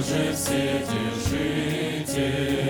Боже, Вседержитель, истины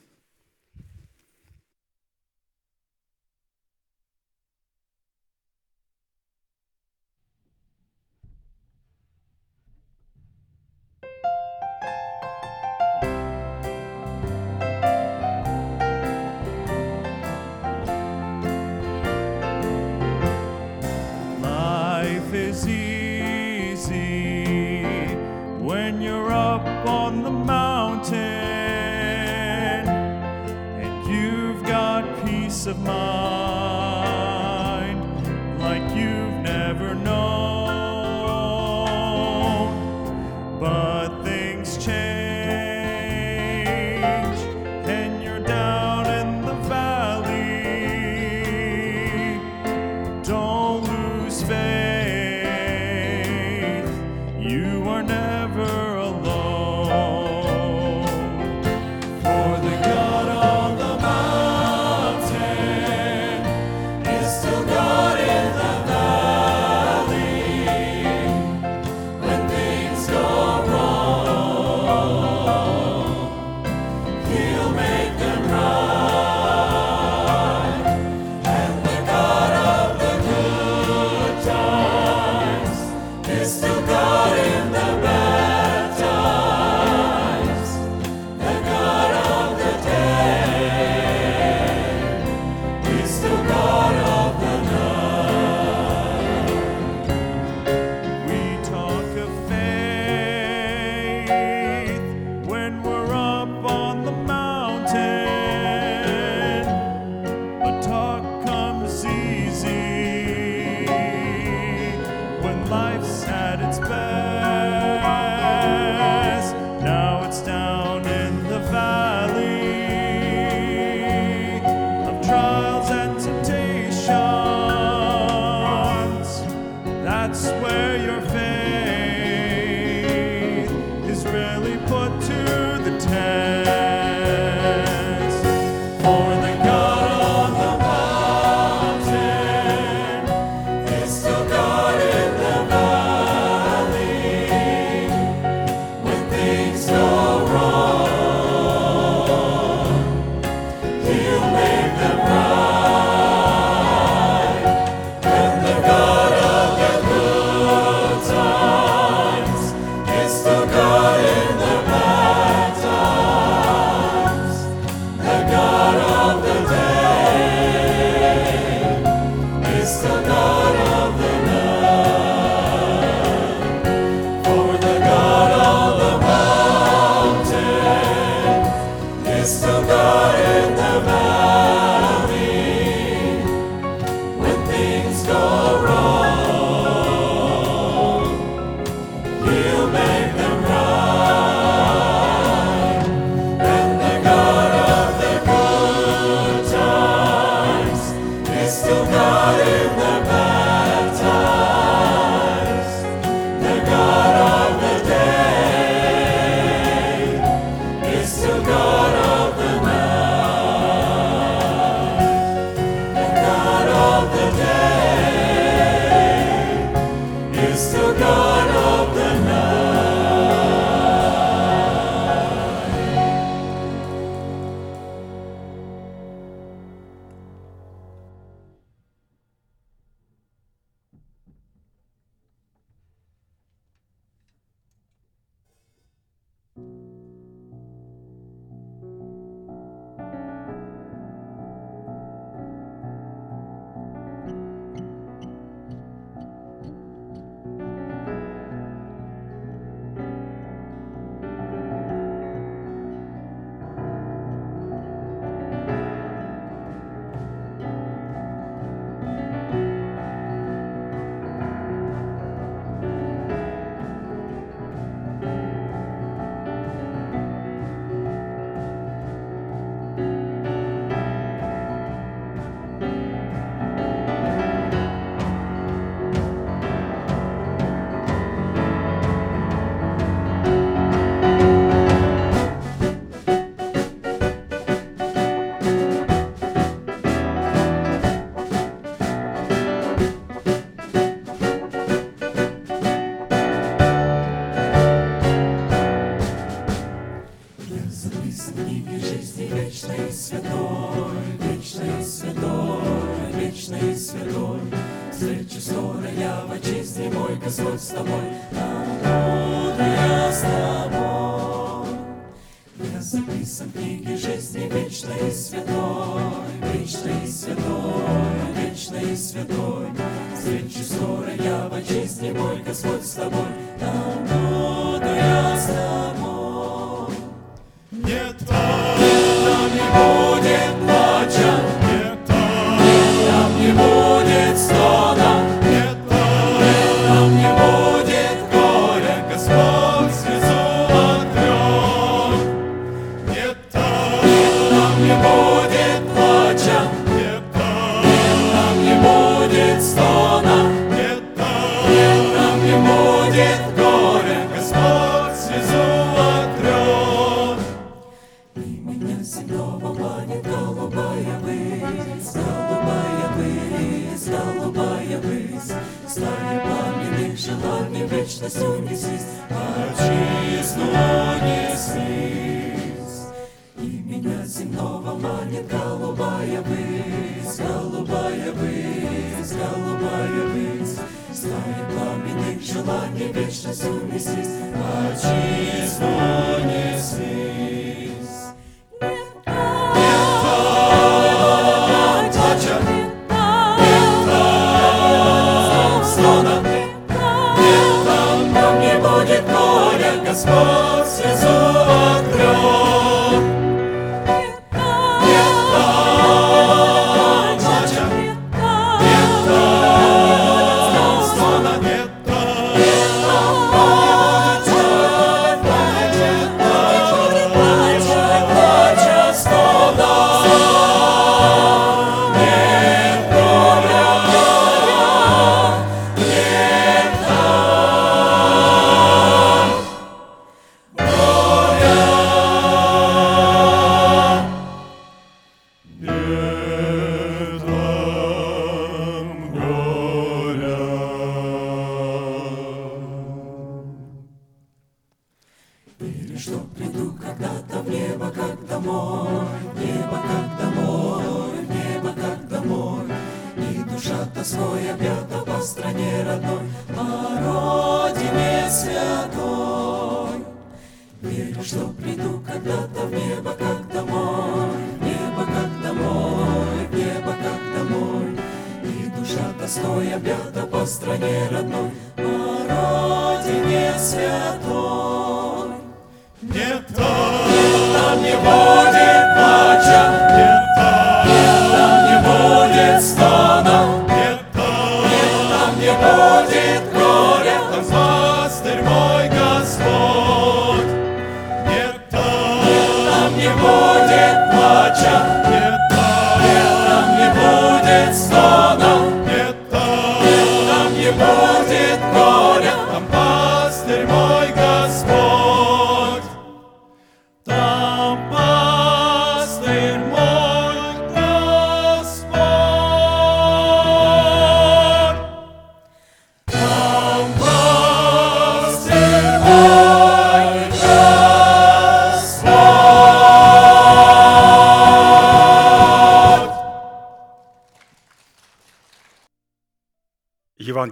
Lord.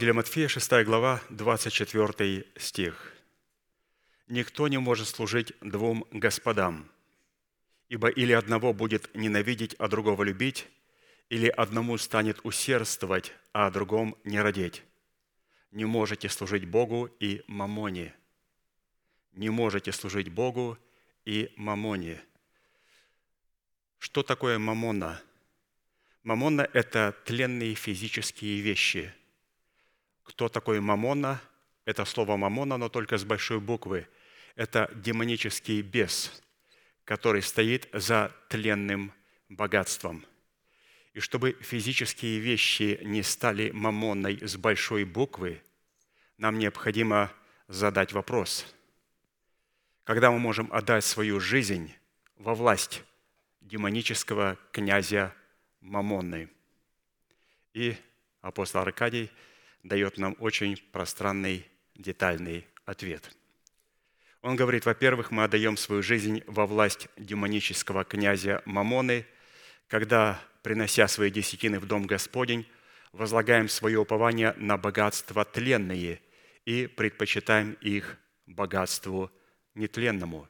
Евангелие Матфея, 6 глава, 24 стих. «Никто не может служить двум господам, ибо или одного будет ненавидеть, а другого любить, или одному станет усердствовать, а о другом не родить. Не можете служить Богу и мамоне. Не можете служить Богу и мамоне». Что такое мамона? Мамона – это тленные физические вещи – кто такой мамона? Это слово мамона, но только с большой буквы. Это демонический бес, который стоит за тленным богатством. И чтобы физические вещи не стали мамонной с большой буквы, нам необходимо задать вопрос. Когда мы можем отдать свою жизнь во власть демонического князя мамонной? И апостол Аркадий – дает нам очень пространный, детальный ответ. Он говорит, во-первых, мы отдаем свою жизнь во власть демонического князя Мамоны, когда, принося свои десятины в дом Господень, возлагаем свое упование на богатства тленные и предпочитаем их богатству нетленному.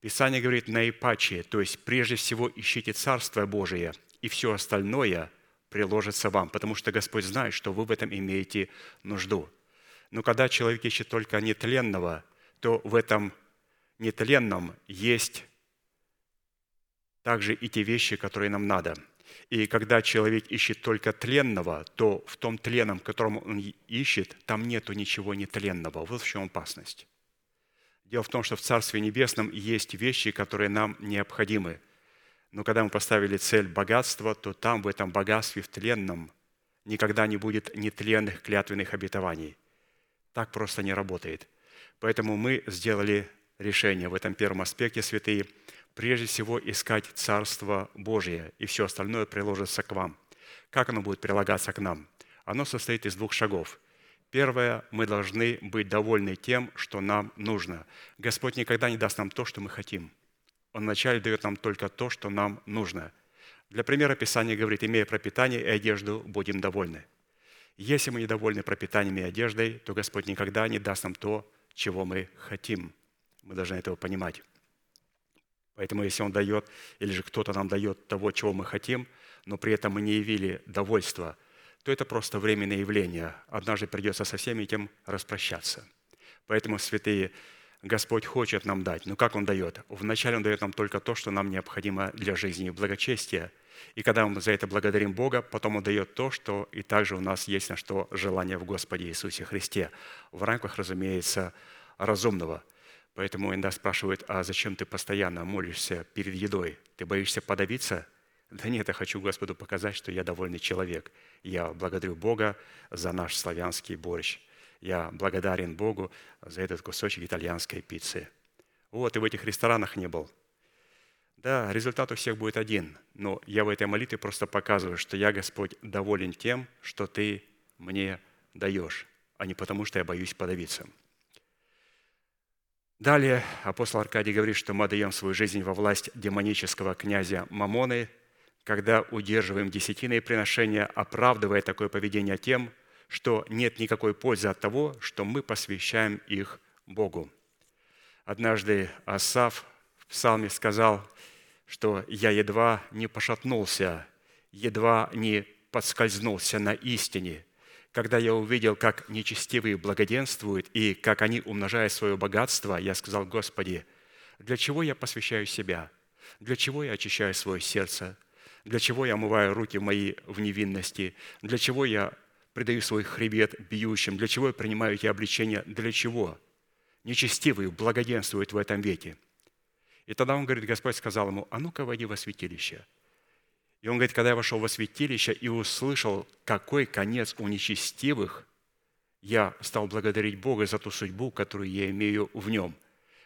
Писание говорит наипаче, то есть прежде всего ищите Царство Божие, и все остальное – приложится вам, потому что Господь знает, что вы в этом имеете нужду. Но когда человек ищет только нетленного, то в этом нетленном есть также и те вещи, которые нам надо. И когда человек ищет только тленного, то в том тленном, котором он ищет, там нету ничего нетленного. Вот в чем опасность. Дело в том, что в Царстве Небесном есть вещи, которые нам необходимы. Но когда мы поставили цель богатства, то там, в этом богатстве, в тленном, никогда не будет нетленных клятвенных обетований. Так просто не работает. Поэтому мы сделали решение в этом первом аспекте, святые, прежде всего искать Царство Божие, и все остальное приложится к вам. Как оно будет прилагаться к нам? Оно состоит из двух шагов. Первое, мы должны быть довольны тем, что нам нужно. Господь никогда не даст нам то, что мы хотим. Он вначале дает нам только то, что нам нужно. Для примера Писание говорит, имея пропитание и одежду, будем довольны. Если мы недовольны пропитанием и одеждой, то Господь никогда не даст нам то, чего мы хотим. Мы должны этого понимать. Поэтому если Он дает, или же кто-то нам дает того, чего мы хотим, но при этом мы не явили довольства, то это просто временное явление. Однажды придется со всеми этим распрощаться. Поэтому, святые, Господь хочет нам дать. Но как Он дает? Вначале Он дает нам только то, что нам необходимо для жизни и благочестия. И когда мы за это благодарим Бога, потом Он дает то, что и также у нас есть на что желание в Господе Иисусе Христе. В рамках, разумеется, разумного. Поэтому иногда спрашивают, а зачем ты постоянно молишься перед едой? Ты боишься подавиться? Да нет, я хочу Господу показать, что я довольный человек. Я благодарю Бога за наш славянский борщ. Я благодарен Богу за этот кусочек итальянской пиццы. Вот, и в этих ресторанах не был. Да, результат у всех будет один, но я в этой молитве просто показываю, что я, Господь, доволен тем, что Ты мне даешь, а не потому, что я боюсь подавиться. Далее апостол Аркадий говорит, что мы отдаем свою жизнь во власть демонического князя Мамоны, когда удерживаем десятины приношения, оправдывая такое поведение тем, что нет никакой пользы от того, что мы посвящаем их Богу. Однажды Асав в псалме сказал, что «я едва не пошатнулся, едва не подскользнулся на истине, когда я увидел, как нечестивые благоденствуют и как они, умножая свое богатство, я сказал, Господи, для чего я посвящаю себя? Для чего я очищаю свое сердце? Для чего я омываю руки мои в невинности? Для чего я предаю свой хребет бьющим? Для чего я принимаю эти обличения? Для чего? Нечестивые благоденствуют в этом веке. И тогда он говорит, Господь сказал ему, а ну-ка войди во святилище – и он говорит, когда я вошел во святилище и услышал, какой конец у нечестивых, я стал благодарить Бога за ту судьбу, которую я имею в нем.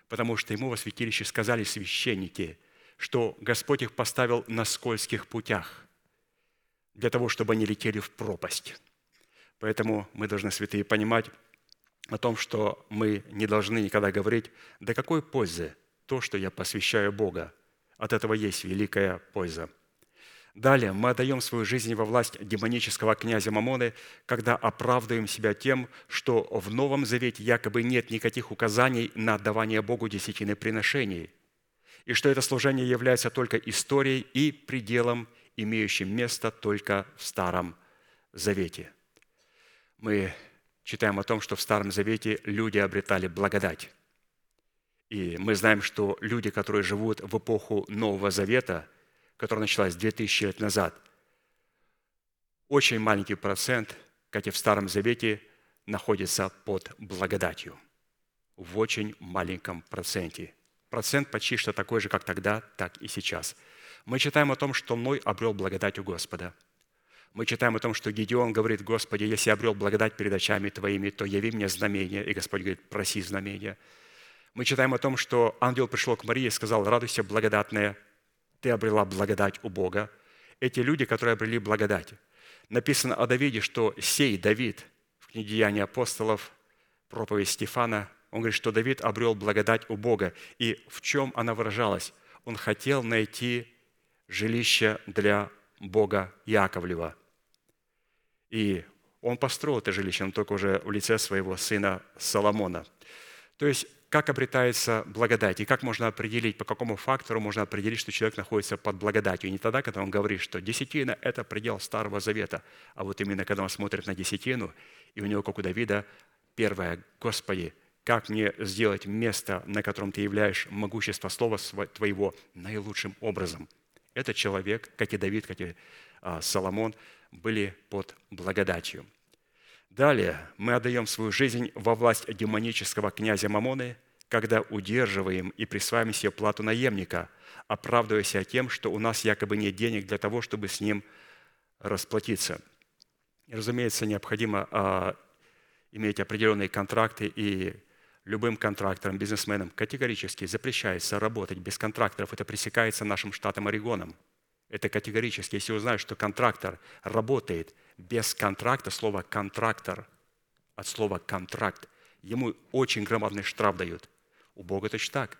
Потому что ему во святилище сказали священники, что Господь их поставил на скользких путях для того, чтобы они летели в пропасть. Поэтому мы должны, святые, понимать о том, что мы не должны никогда говорить, да какой пользы то, что я посвящаю Бога. От этого есть великая польза. Далее мы отдаем свою жизнь во власть демонического князя Мамоны, когда оправдываем себя тем, что в Новом Завете якобы нет никаких указаний на отдавание Богу десятины приношений, и что это служение является только историей и пределом, имеющим место только в Старом Завете. Мы читаем о том, что в Старом Завете люди обретали благодать. И мы знаем, что люди, которые живут в эпоху Нового Завета – которая началась 2000 лет назад, очень маленький процент, как и в Старом Завете, находится под благодатью. В очень маленьком проценте. Процент почти что такой же, как тогда, так и сейчас. Мы читаем о том, что Ной обрел благодать у Господа. Мы читаем о том, что Гедеон говорит, Господи, если я обрел благодать перед очами Твоими, то яви мне знамение. И Господь говорит, проси знамение. Мы читаем о том, что ангел пришел к Марии и сказал, радуйся, благодатная, ты обрела благодать у Бога. Эти люди, которые обрели благодать. Написано о Давиде, что сей Давид в книге Деяния апостолов, проповедь Стефана, Он говорит, что Давид обрел благодать у Бога. И в чем она выражалась? Он хотел найти жилище для Бога Яковлева. И он построил это жилище, но только уже в лице своего сына Соломона. То есть, как обретается благодать, и как можно определить, по какому фактору можно определить, что человек находится под благодатью. И не тогда, когда он говорит, что десятина – это предел Старого Завета, а вот именно когда он смотрит на десятину, и у него, как у Давида, первое – «Господи, как мне сделать место, на котором ты являешь могущество слова твоего наилучшим образом?» Этот человек, как и Давид, как и а, Соломон, были под благодатью. Далее мы отдаем свою жизнь во власть демонического князя Мамоны, когда удерживаем и присваиваем себе плату наемника, оправдываясь тем, что у нас якобы нет денег для того, чтобы с ним расплатиться. И, разумеется, необходимо а, иметь определенные контракты, и любым контракторам, бизнесменам категорически запрещается работать без контракторов. Это пресекается нашим штатом Орегоном. Это категорически. Если узнают, что контрактор работает без контракта, слово «контрактор» от слова «контракт», ему очень громадный штраф дают. У Бога точно так.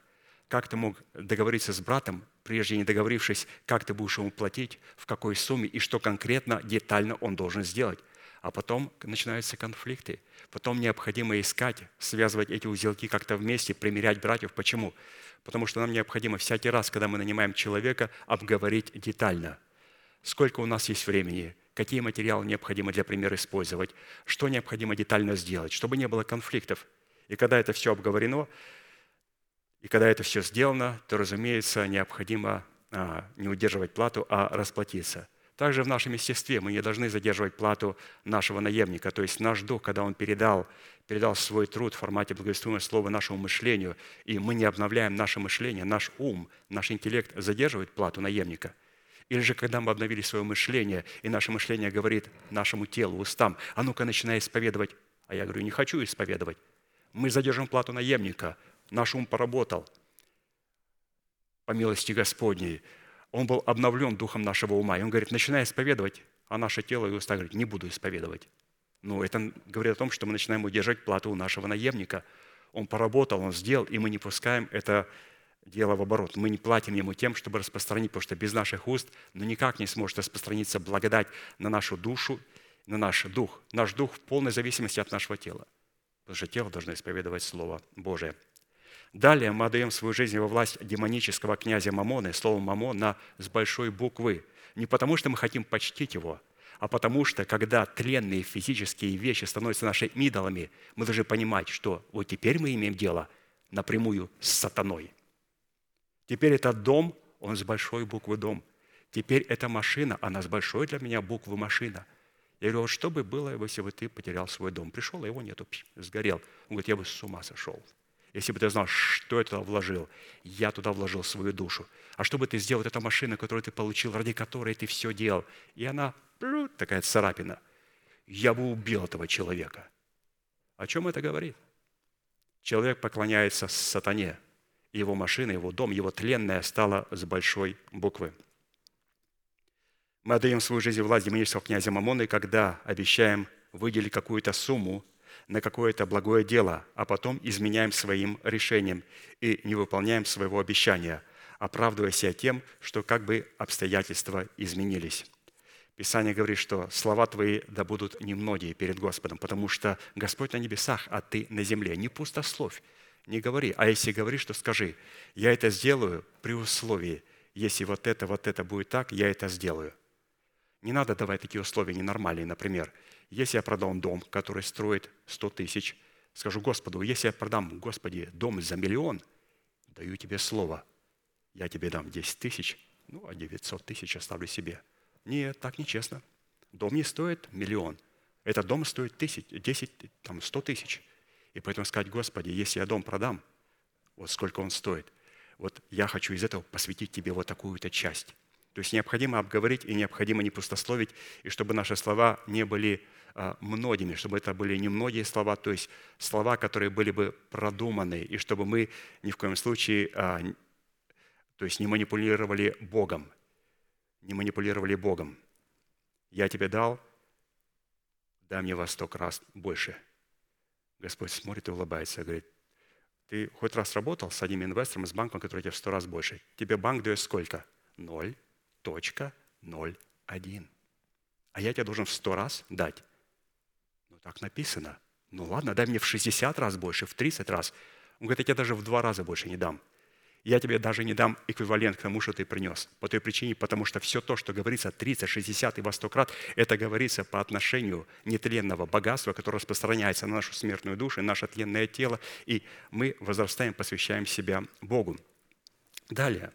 Как ты мог договориться с братом, прежде не договорившись, как ты будешь ему платить, в какой сумме и что конкретно, детально он должен сделать. А потом начинаются конфликты. Потом необходимо искать, связывать эти узелки как-то вместе, примерять братьев. Почему? Потому что нам необходимо всякий раз, когда мы нанимаем человека, обговорить детально. Сколько у нас есть времени, какие материалы необходимо для примера использовать, что необходимо детально сделать, чтобы не было конфликтов. И когда это все обговорено, и когда это все сделано, то, разумеется, необходимо а, не удерживать плату, а расплатиться – также в нашем естестве мы не должны задерживать плату нашего наемника, то есть наш дух, когда он передал, передал свой труд в формате благовествуемого слова нашему мышлению, и мы не обновляем наше мышление, наш ум, наш интеллект задерживает плату наемника. Или же, когда мы обновили свое мышление, и наше мышление говорит нашему телу, устам, а ну-ка начинай исповедовать. А я говорю, не хочу исповедовать. Мы задержим плату наемника. Наш ум поработал по милости Господней он был обновлен духом нашего ума. И он говорит, начинай исповедовать, а наше тело и уста говорит, не буду исповедовать. Ну, это говорит о том, что мы начинаем удержать плату у нашего наемника. Он поработал, он сделал, и мы не пускаем это дело в оборот. Мы не платим ему тем, чтобы распространить, потому что без наших уст ну, никак не сможет распространиться благодать на нашу душу, на наш дух. Наш дух в полной зависимости от нашего тела. Потому что тело должно исповедовать Слово Божие. Далее мы отдаем свою жизнь во власть демонического князя Мамоны, слово «мамона» с большой буквы. Не потому, что мы хотим почтить его, а потому что, когда тленные физические вещи становятся нашими идолами, мы должны понимать, что вот теперь мы имеем дело напрямую с сатаной. Теперь этот дом, он с большой буквы «дом». Теперь эта машина, она с большой для меня буквы «машина». Я говорю, вот что бы было, если бы ты потерял свой дом? Пришел, а его нету, сгорел. Он говорит, я бы с ума сошел. Если бы ты знал, что я туда вложил, я туда вложил свою душу. А что бы ты сделал, эта машина, которую ты получил, ради которой ты все делал, и она такая царапина, я бы убил этого человека. О чем это говорит? Человек поклоняется сатане. Его машина, его дом, его тленная стала с большой буквы. Мы отдаем свою жизнь власть демонического князя Мамоны, когда обещаем выделить какую-то сумму на какое-то благое дело, а потом изменяем своим решением и не выполняем своего обещания, оправдывая себя тем, что как бы обстоятельства изменились. Писание говорит, что слова твои да будут немногие перед Господом, потому что Господь на небесах, а ты на земле. Не пустословь, не говори. А если говоришь, то скажи, я это сделаю при условии, если вот это, вот это будет так, я это сделаю. Не надо давать такие условия ненормальные, например – если я продам дом, который строит 100 тысяч, скажу Господу, если я продам, Господи, дом за миллион, даю тебе слово, я тебе дам 10 тысяч, ну, а 900 тысяч оставлю себе. Нет, так нечестно. Дом не стоит миллион. Этот дом стоит тысяч, 10, там, 100 тысяч. И поэтому сказать, Господи, если я дом продам, вот сколько он стоит, вот я хочу из этого посвятить тебе вот такую-то часть. То есть необходимо обговорить и необходимо не пустословить, и чтобы наши слова не были а, многими, чтобы это были не многие слова, то есть слова, которые были бы продуманы, и чтобы мы ни в коем случае а, то есть не манипулировали Богом, не манипулировали Богом. Я тебе дал, дай мне во сто раз больше. Господь смотрит и улыбается, говорит, Ты хоть раз работал с одним инвестором, с банком, который тебе в сто раз больше? Тебе банк дает сколько? 0.01. А я тебе должен в сто раз дать. Ну, так написано. Ну ладно, дай мне в 60 раз больше, в 30 раз. Он говорит, я тебе даже в два раза больше не дам. Я тебе даже не дам эквивалент к тому, что ты принес. По той причине, потому что все то, что говорится 30, 60 и во 100 крат, это говорится по отношению нетленного богатства, которое распространяется на нашу смертную душу, на наше тленное тело, и мы возрастаем, посвящаем себя Богу. Далее.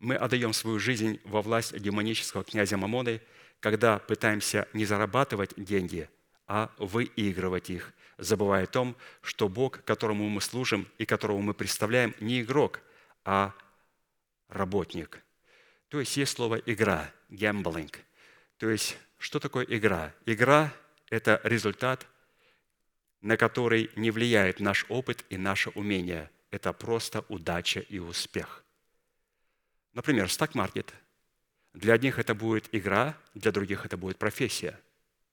Мы отдаем свою жизнь во власть демонического князя Мамоны, когда пытаемся не зарабатывать деньги, а выигрывать их, забывая о том, что Бог, которому мы служим и которого мы представляем, не игрок, а работник. То есть есть слово «игра», gambling. То есть что такое игра? Игра – это результат, на который не влияет наш опыт и наше умение. Это просто удача и успех. Например, стак-маркет. Для одних это будет игра, для других это будет профессия.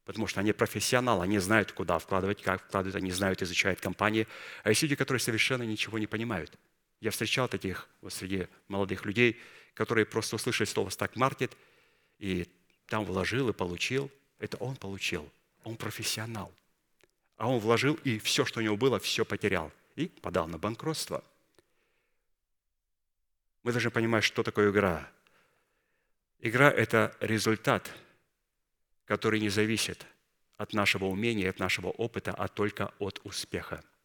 Потому что они профессионалы, они знают, куда вкладывать, как вкладывать, они знают, изучают компании. А есть люди, которые совершенно ничего не понимают – я встречал таких вот среди молодых людей, которые просто услышали слово «стак-маркет» и там вложил и получил. Это он получил. Он профессионал. А он вложил, и все, что у него было, все потерял. И подал на банкротство. Мы должны понимать, что такое игра. Игра – это результат, который не зависит от нашего умения, от нашего опыта, а только от успеха –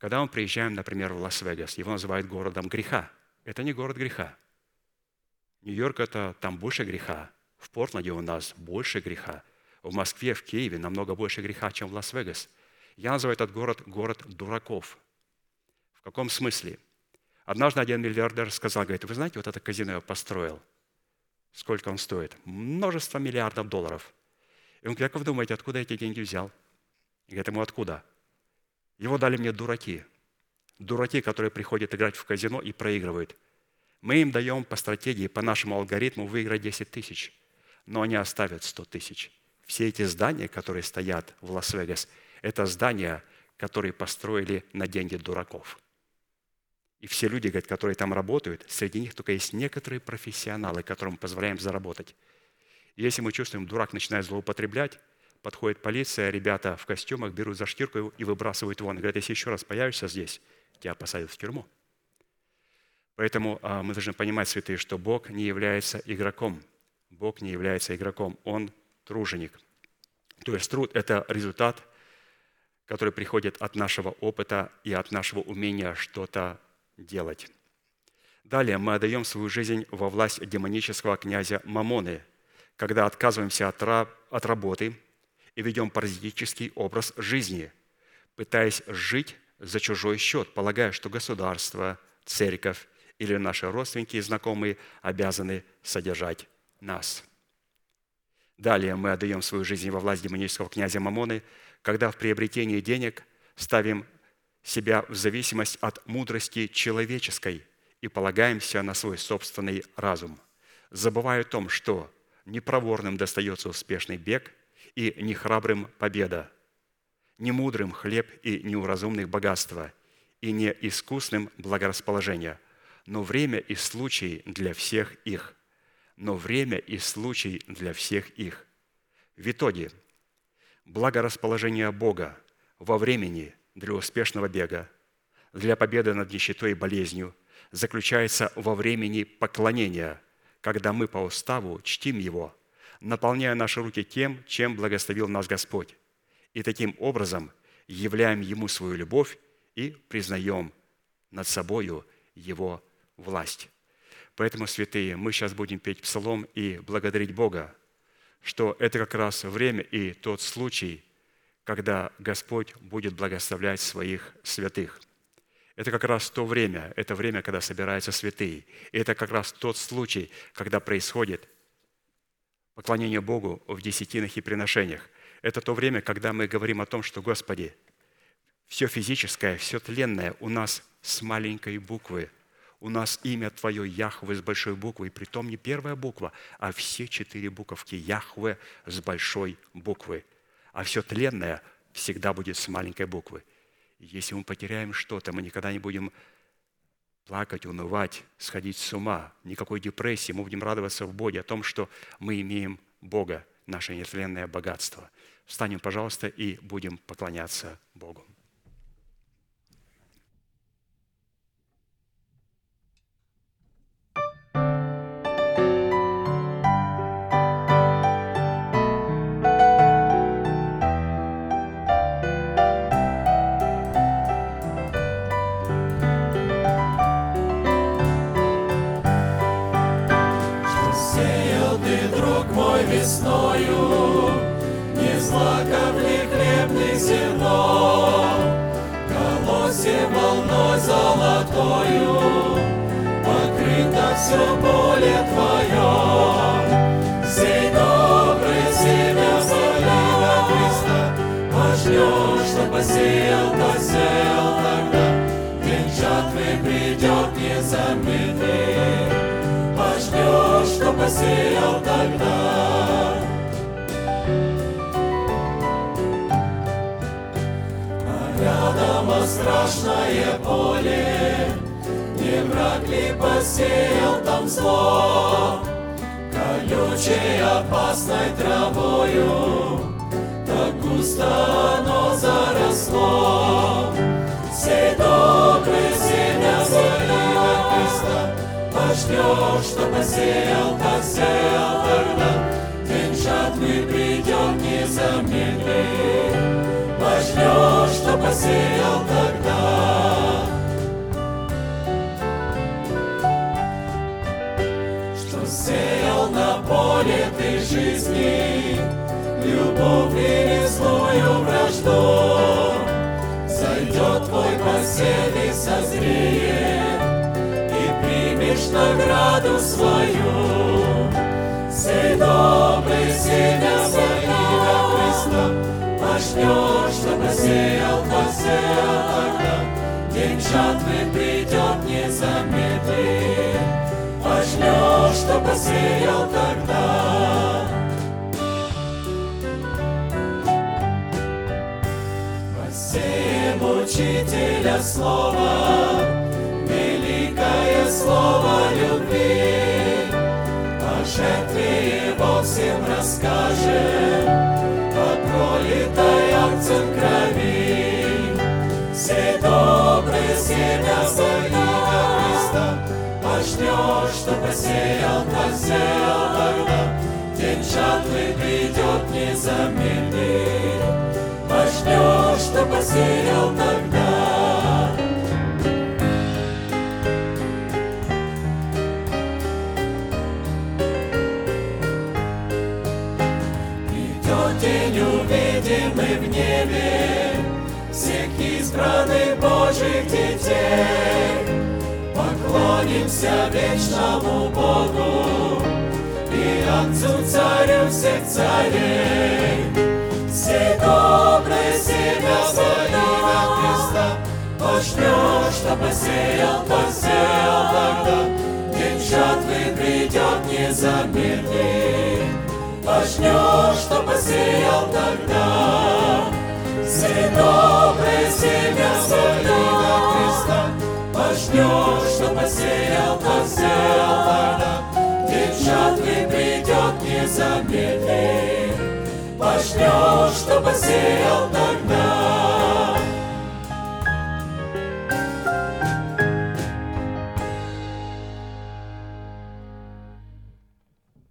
когда мы приезжаем, например, в Лас-Вегас, его называют городом греха. Это не город греха. Нью-Йорк – это там больше греха. В Портленде у нас больше греха. В Москве, в Киеве намного больше греха, чем в Лас-Вегас. Я называю этот город город дураков. В каком смысле? Однажды один миллиардер сказал, говорит, вы знаете, вот это казино я построил. Сколько он стоит? Множество миллиардов долларов. И он говорит, как вы думаете, откуда я эти деньги взял? И говорит ему, откуда? Его дали мне дураки. Дураки, которые приходят играть в казино и проигрывают. Мы им даем по стратегии, по нашему алгоритму выиграть 10 тысяч, но они оставят 100 тысяч. Все эти здания, которые стоят в Лас-Вегас, это здания, которые построили на деньги дураков. И все люди, которые там работают, среди них только есть некоторые профессионалы, которым позволяем заработать. И если мы чувствуем, дурак начинает злоупотреблять, подходит полиция, ребята в костюмах берут за штирку и выбрасывают вон. Говорят, если еще раз появишься здесь, тебя посадят в тюрьму. Поэтому а, мы должны понимать, святые, что Бог не является игроком. Бог не является игроком, Он труженик. То есть труд – это результат, который приходит от нашего опыта и от нашего умения что-то делать. Далее мы отдаем свою жизнь во власть демонического князя Мамоны, когда отказываемся от, от работы – и ведем паразитический образ жизни, пытаясь жить за чужой счет, полагая, что государство, церковь или наши родственники и знакомые обязаны содержать нас. Далее мы отдаем свою жизнь во власть демонического князя Мамоны, когда в приобретении денег ставим себя в зависимость от мудрости человеческой и полагаемся на свой собственный разум, забывая о том, что непроворным достается успешный бег – и нехрабрым победа, не мудрым хлеб и неуразумных богатства, и не искусным благорасположение, но время и случай для всех их. Но время и случай для всех их. В итоге, благорасположение Бога во времени для успешного бега, для победы над нищетой и болезнью заключается во времени поклонения, когда мы по уставу чтим Его – наполняя наши руки тем, чем благословил нас Господь. И таким образом являем Ему свою любовь и признаем над собою Его власть. Поэтому, святые, мы сейчас будем петь псалом и благодарить Бога, что это как раз время и тот случай, когда Господь будет благословлять своих святых. Это как раз то время, это время, когда собираются святые. И это как раз тот случай, когда происходит поклонение Богу в десятинах и приношениях. Это то время, когда мы говорим о том, что, Господи, все физическое, все тленное у нас с маленькой буквы. У нас имя Твое Яхве с большой буквы, и притом не первая буква, а все четыре буковки Яхве с большой буквы. А все тленное всегда будет с маленькой буквы. Если мы потеряем что-то, мы никогда не будем плакать, унывать, сходить с ума, никакой депрессии. Мы будем радоваться в Боге о том, что мы имеем Бога, наше нетленное богатство. Встанем, пожалуйста, и будем поклоняться Богу. Посеял тогда, День жатвы придет незаметный, пожнешь, что посеял тогда. А рядом страшное поле, не враг ли посеял там зло, колючей опасной травою, оно заросло. Сей добрый семя залива Христа, Пожнешь, что посеял, посеял тогда, День жатвы придет не замедли. Пожнешь, что посеял тогда. Что сеял на поле ты жизни, Любовь или злую вражду, Зайдет твой посев и созреет, и примешь награду свою. Сей добрый семя залива Христа, Пожнешь, что посеял, посеял тогда, День жатвы придет не замедли. Пожнешь, что посеял тогда. Посеем учителя слова, великое слово любви. О жертве его всем расскажем, о пролитой акцент крови. Сей добрый семя залива Христа, Пожнешь, что посеял, посеял тогда, День жатвы придет не замедли. Пожнешь, что посеял тогда. Придет день, увидим мы в небе Всех избранных Божьих детей. Поклонимся вечному Богу И Отцу Царю всех царей. Сей доброе семя залива Христа. Пожнешь, что посеял, посеял тогда. День жатвы придет не замедли Пожнешь, что посеял тогда. Сей доброе семя залива Христа. Пожнешь, что посеял, посеял тогда. День жатвы придет не замедли Пожнешь, что посеял тогда.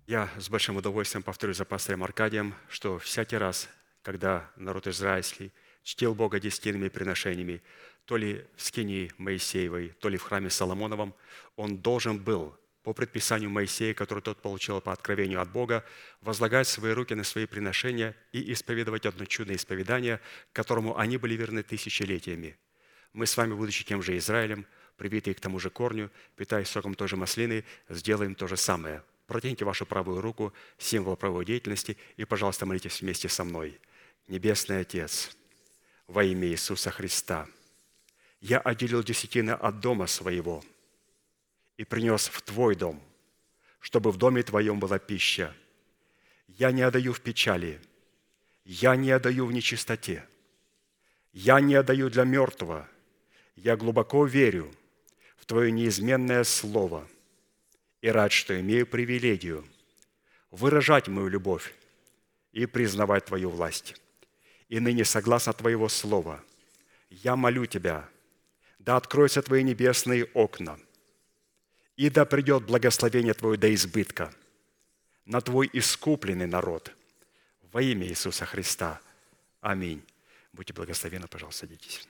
Я с большим удовольствием повторю за пастором Аркадием, что всякий раз, когда народ израильский чтил Бога десятинными приношениями, то ли в скинии Моисеевой, то ли в храме Соломоновом, он должен был по предписанию Моисея, который тот получил по откровению от Бога, возлагать свои руки на свои приношения и исповедовать одно чудное исповедание, которому они были верны тысячелетиями. Мы с вами, будучи тем же Израилем, привитые к тому же корню, питаясь соком той же маслины, сделаем то же самое. Протяните вашу правую руку, символ правовой деятельности, и, пожалуйста, молитесь вместе со мной. Небесный Отец, во имя Иисуса Христа, я отделил десятины от дома своего и принес в Твой дом, чтобы в доме Твоем была пища. Я не отдаю в печали, я не отдаю в нечистоте. Я не отдаю для мертвого. Я глубоко верю в Твое неизменное Слово и рад, что имею привилегию выражать мою любовь и признавать Твою власть. И ныне, согласно Твоего Слова, я молю Тебя, да откроются Твои небесные окна, и да придет благословение Твое до избытка на Твой искупленный народ во имя Иисуса Христа. Аминь. Будьте благословенны, пожалуйста, садитесь.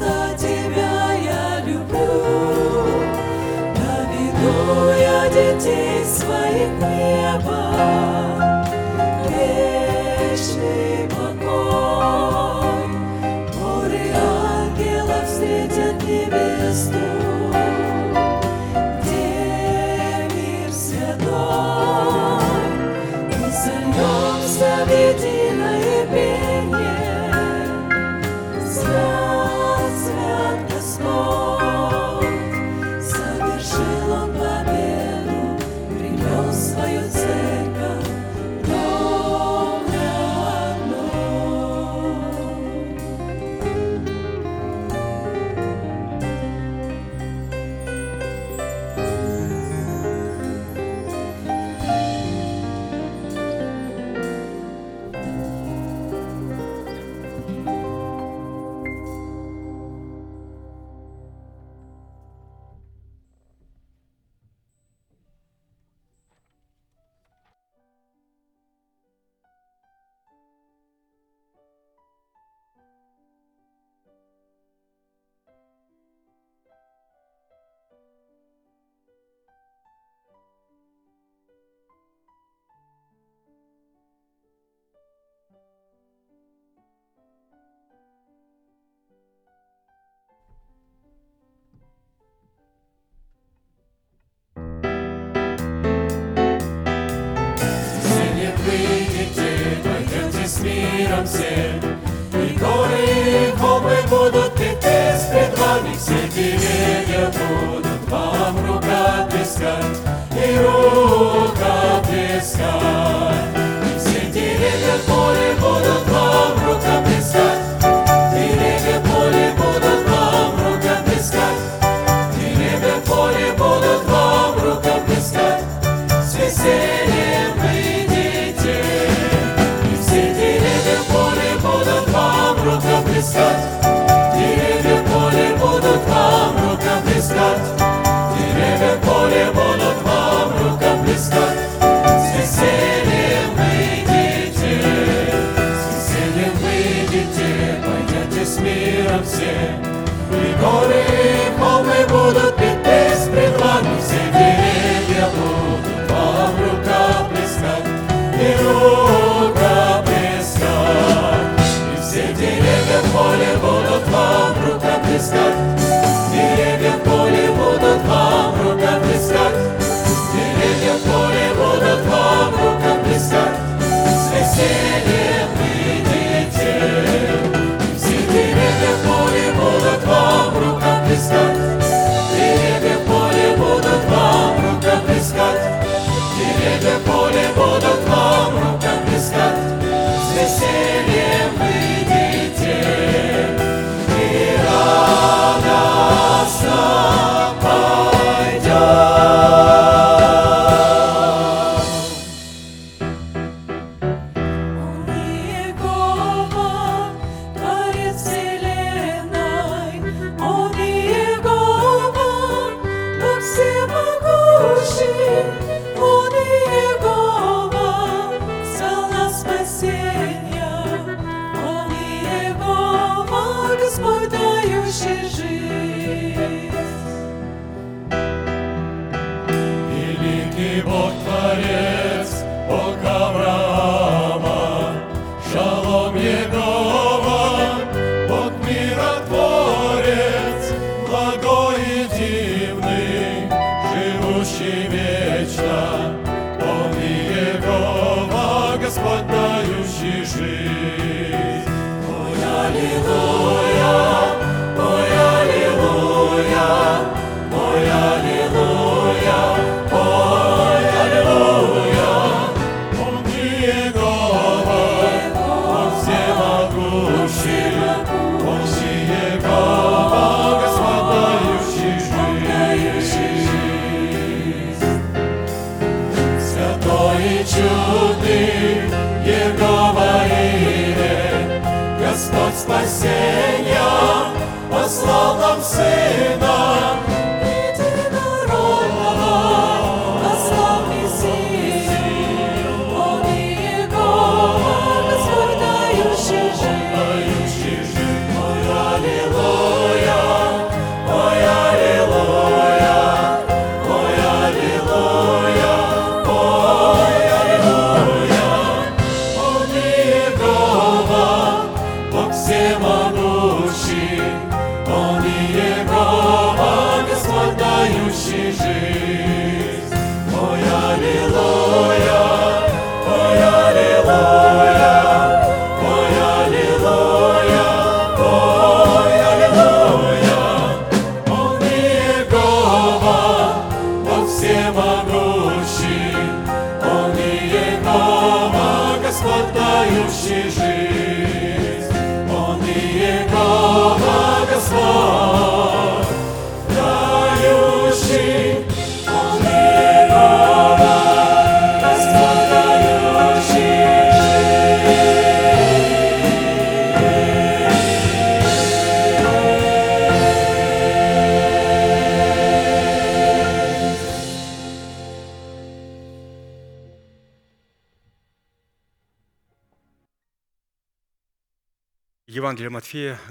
Христа Тебя я люблю. Доведу я детей своих небо, вечный покой. Море ангелов встретят небесную.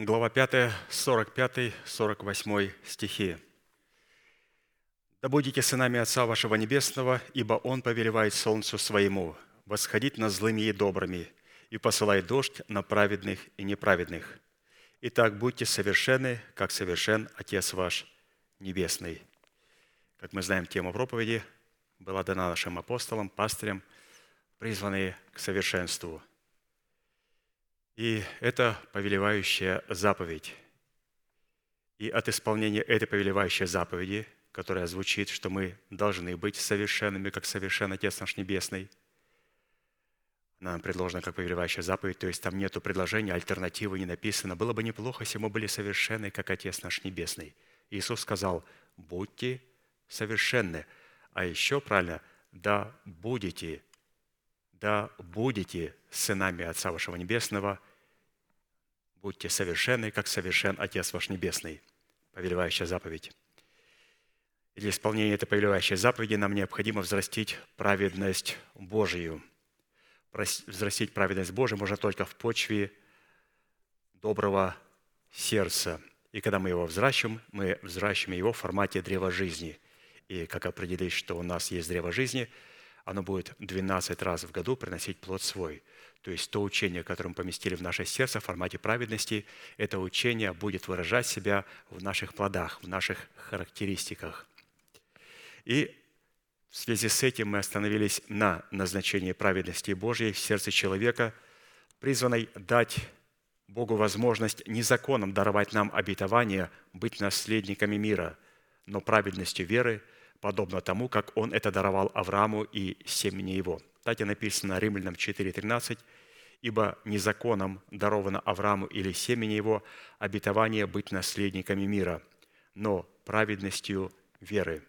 Глава 5, 45, 48 стихи. «Да будете сынами Отца вашего Небесного, ибо Он повелевает солнцу своему восходить над злыми и добрыми, и посылает дождь на праведных и неправедных. Итак, будьте совершенны, как совершен Отец ваш Небесный». Как мы знаем, тема проповеди была дана нашим апостолам, пастырям, призванные к совершенству – и это повелевающая заповедь. И от исполнения этой повелевающей заповеди, которая звучит, что мы должны быть совершенными, как совершен Отец наш Небесный, нам предложена как повелевающая заповедь, то есть там нету предложения, альтернативы не написано. Было бы неплохо, если мы были совершенны, как Отец наш Небесный. Иисус сказал, будьте совершенны. А еще правильно, да будете, да будете сынами Отца вашего Небесного – будьте совершенны, как совершен Отец ваш Небесный. Повелевающая заповедь. И для исполнения этой повелевающей заповеди нам необходимо взрастить праведность Божию. Взрастить праведность Божию можно только в почве доброго сердца. И когда мы его взращиваем, мы взращиваем его в формате древа жизни. И как определить, что у нас есть древо жизни, оно будет 12 раз в году приносить плод свой – то есть то учение, которое мы поместили в наше сердце в формате праведности, это учение будет выражать себя в наших плодах, в наших характеристиках. И в связи с этим мы остановились на назначении праведности Божьей в сердце человека, призванной дать Богу возможность не законом даровать нам обетование быть наследниками мира, но праведностью веры, подобно тому, как Он это даровал Аврааму и семени его – кстати, написано Римлянам 4.13, «Ибо незаконом даровано Аврааму или семени его обетование быть наследниками мира, но праведностью веры».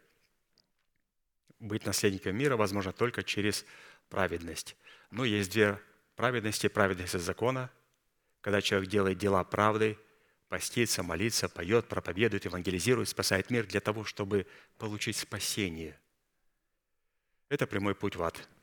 Быть наследником мира возможно только через праведность. Но есть две праведности. Праведность от закона, когда человек делает дела правды, постится, молится, поет, проповедует, евангелизирует, спасает мир для того, чтобы получить спасение. Это прямой путь в ад –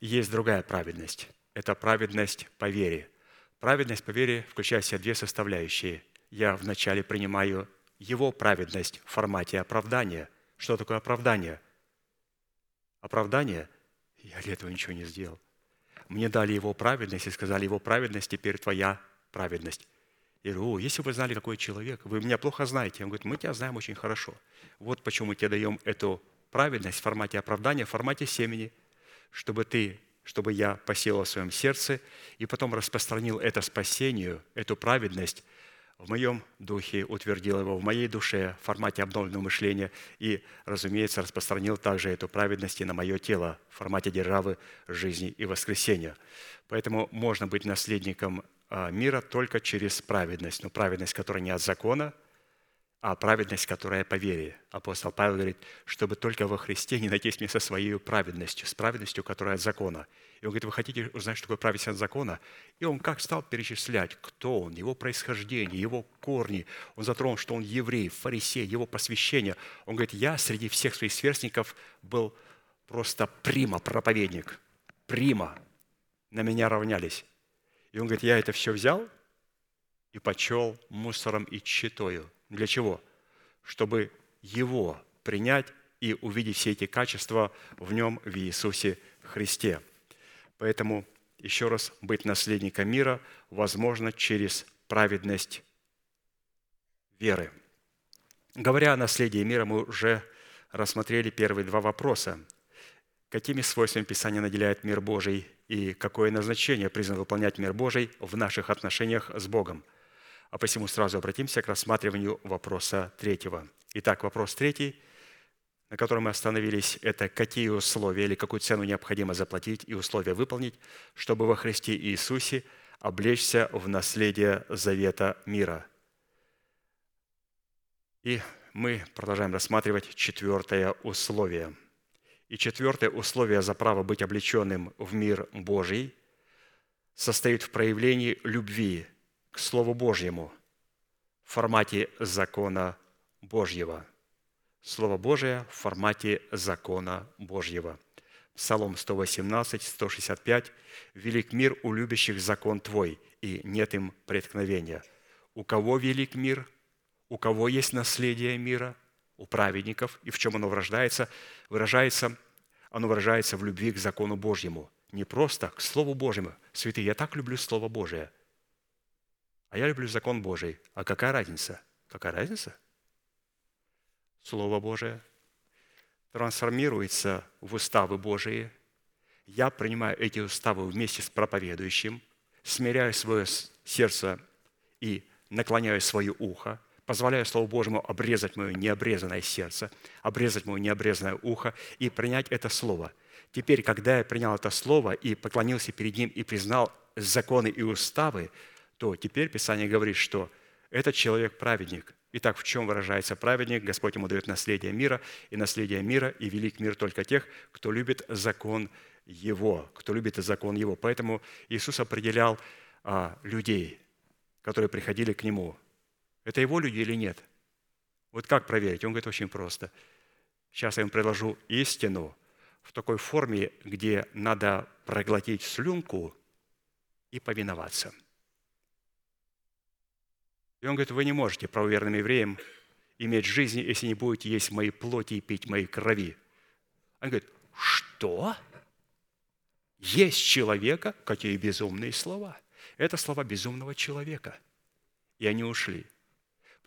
есть другая праведность. Это праведность по вере. Праведность по вере включает в себя две составляющие. Я вначале принимаю его праведность в формате оправдания. Что такое оправдание? Оправдание? Я для этого ничего не сделал. Мне дали его праведность и сказали, его праведность теперь твоя праведность. Я говорю, о, если бы вы знали, какой человек, вы меня плохо знаете. Он говорит, мы тебя знаем очень хорошо. Вот почему мы тебе даем эту праведность в формате оправдания, в формате семени – чтобы ты, чтобы я посеял в своем сердце и потом распространил это спасение, эту праведность в моем духе, утвердил его в моей душе в формате обновленного мышления и, разумеется, распространил также эту праведность и на мое тело в формате державы жизни и воскресения. Поэтому можно быть наследником мира только через праведность, но праведность, которая не от закона – а праведность, которая по вере. Апостол Павел говорит, чтобы только во Христе не найтись мне со своей праведностью, с праведностью, которая от закона. И он говорит, вы хотите узнать, что такое праведность от закона? И он как стал перечислять, кто он, его происхождение, его корни. Он затронул, что он еврей, фарисей, его посвящение. Он говорит, я среди всех своих сверстников был просто прима проповедник. Прима. На меня равнялись. И он говорит, я это все взял и почел мусором и читою – для чего? Чтобы его принять и увидеть все эти качества в нем, в Иисусе Христе. Поэтому, еще раз, быть наследником мира возможно через праведность веры. Говоря о наследии мира, мы уже рассмотрели первые два вопроса. Какими свойствами Писания наделяет мир Божий и какое назначение призван выполнять мир Божий в наших отношениях с Богом – а посему сразу обратимся к рассматриванию вопроса третьего. Итак, вопрос третий, на котором мы остановились, это какие условия или какую цену необходимо заплатить и условия выполнить, чтобы во Христе Иисусе облечься в наследие завета мира. И мы продолжаем рассматривать четвертое условие. И четвертое условие за право быть облеченным в мир Божий состоит в проявлении любви к Слову Божьему в формате закона Божьего. Слово Божие в формате закона Божьего. Псалом 118, 165. «Велик мир у любящих закон Твой, и нет им преткновения». У кого велик мир? У кого есть наследие мира? У праведников. И в чем оно выражается? Выражается, оно выражается в любви к закону Божьему. Не просто к Слову Божьему. Святые, я так люблю Слово Божие. А я люблю закон Божий. А какая разница? Какая разница? Слово Божие трансформируется в уставы Божии. Я принимаю эти уставы вместе с проповедующим, смиряю свое сердце и наклоняю свое ухо, позволяю Слову Божьему обрезать мое необрезанное сердце, обрезать мое необрезанное ухо и принять это Слово. Теперь, когда я принял это Слово и поклонился перед Ним и признал законы и уставы, то теперь Писание говорит, что этот человек праведник. Итак, в чем выражается праведник? Господь ему дает наследие мира, и наследие мира, и велик мир только тех, кто любит закон Его, кто любит закон Его. Поэтому Иисус определял а, людей, которые приходили к Нему. Это Его люди или нет? Вот как проверить? Он говорит очень просто. Сейчас я им предложу истину в такой форме, где надо проглотить слюнку и повиноваться – и он говорит, вы не можете, правоверным евреям, иметь жизнь, если не будете есть мои плоти и пить моей крови. Он говорит, что? Есть человека? Какие безумные слова. Это слова безумного человека. И они ушли.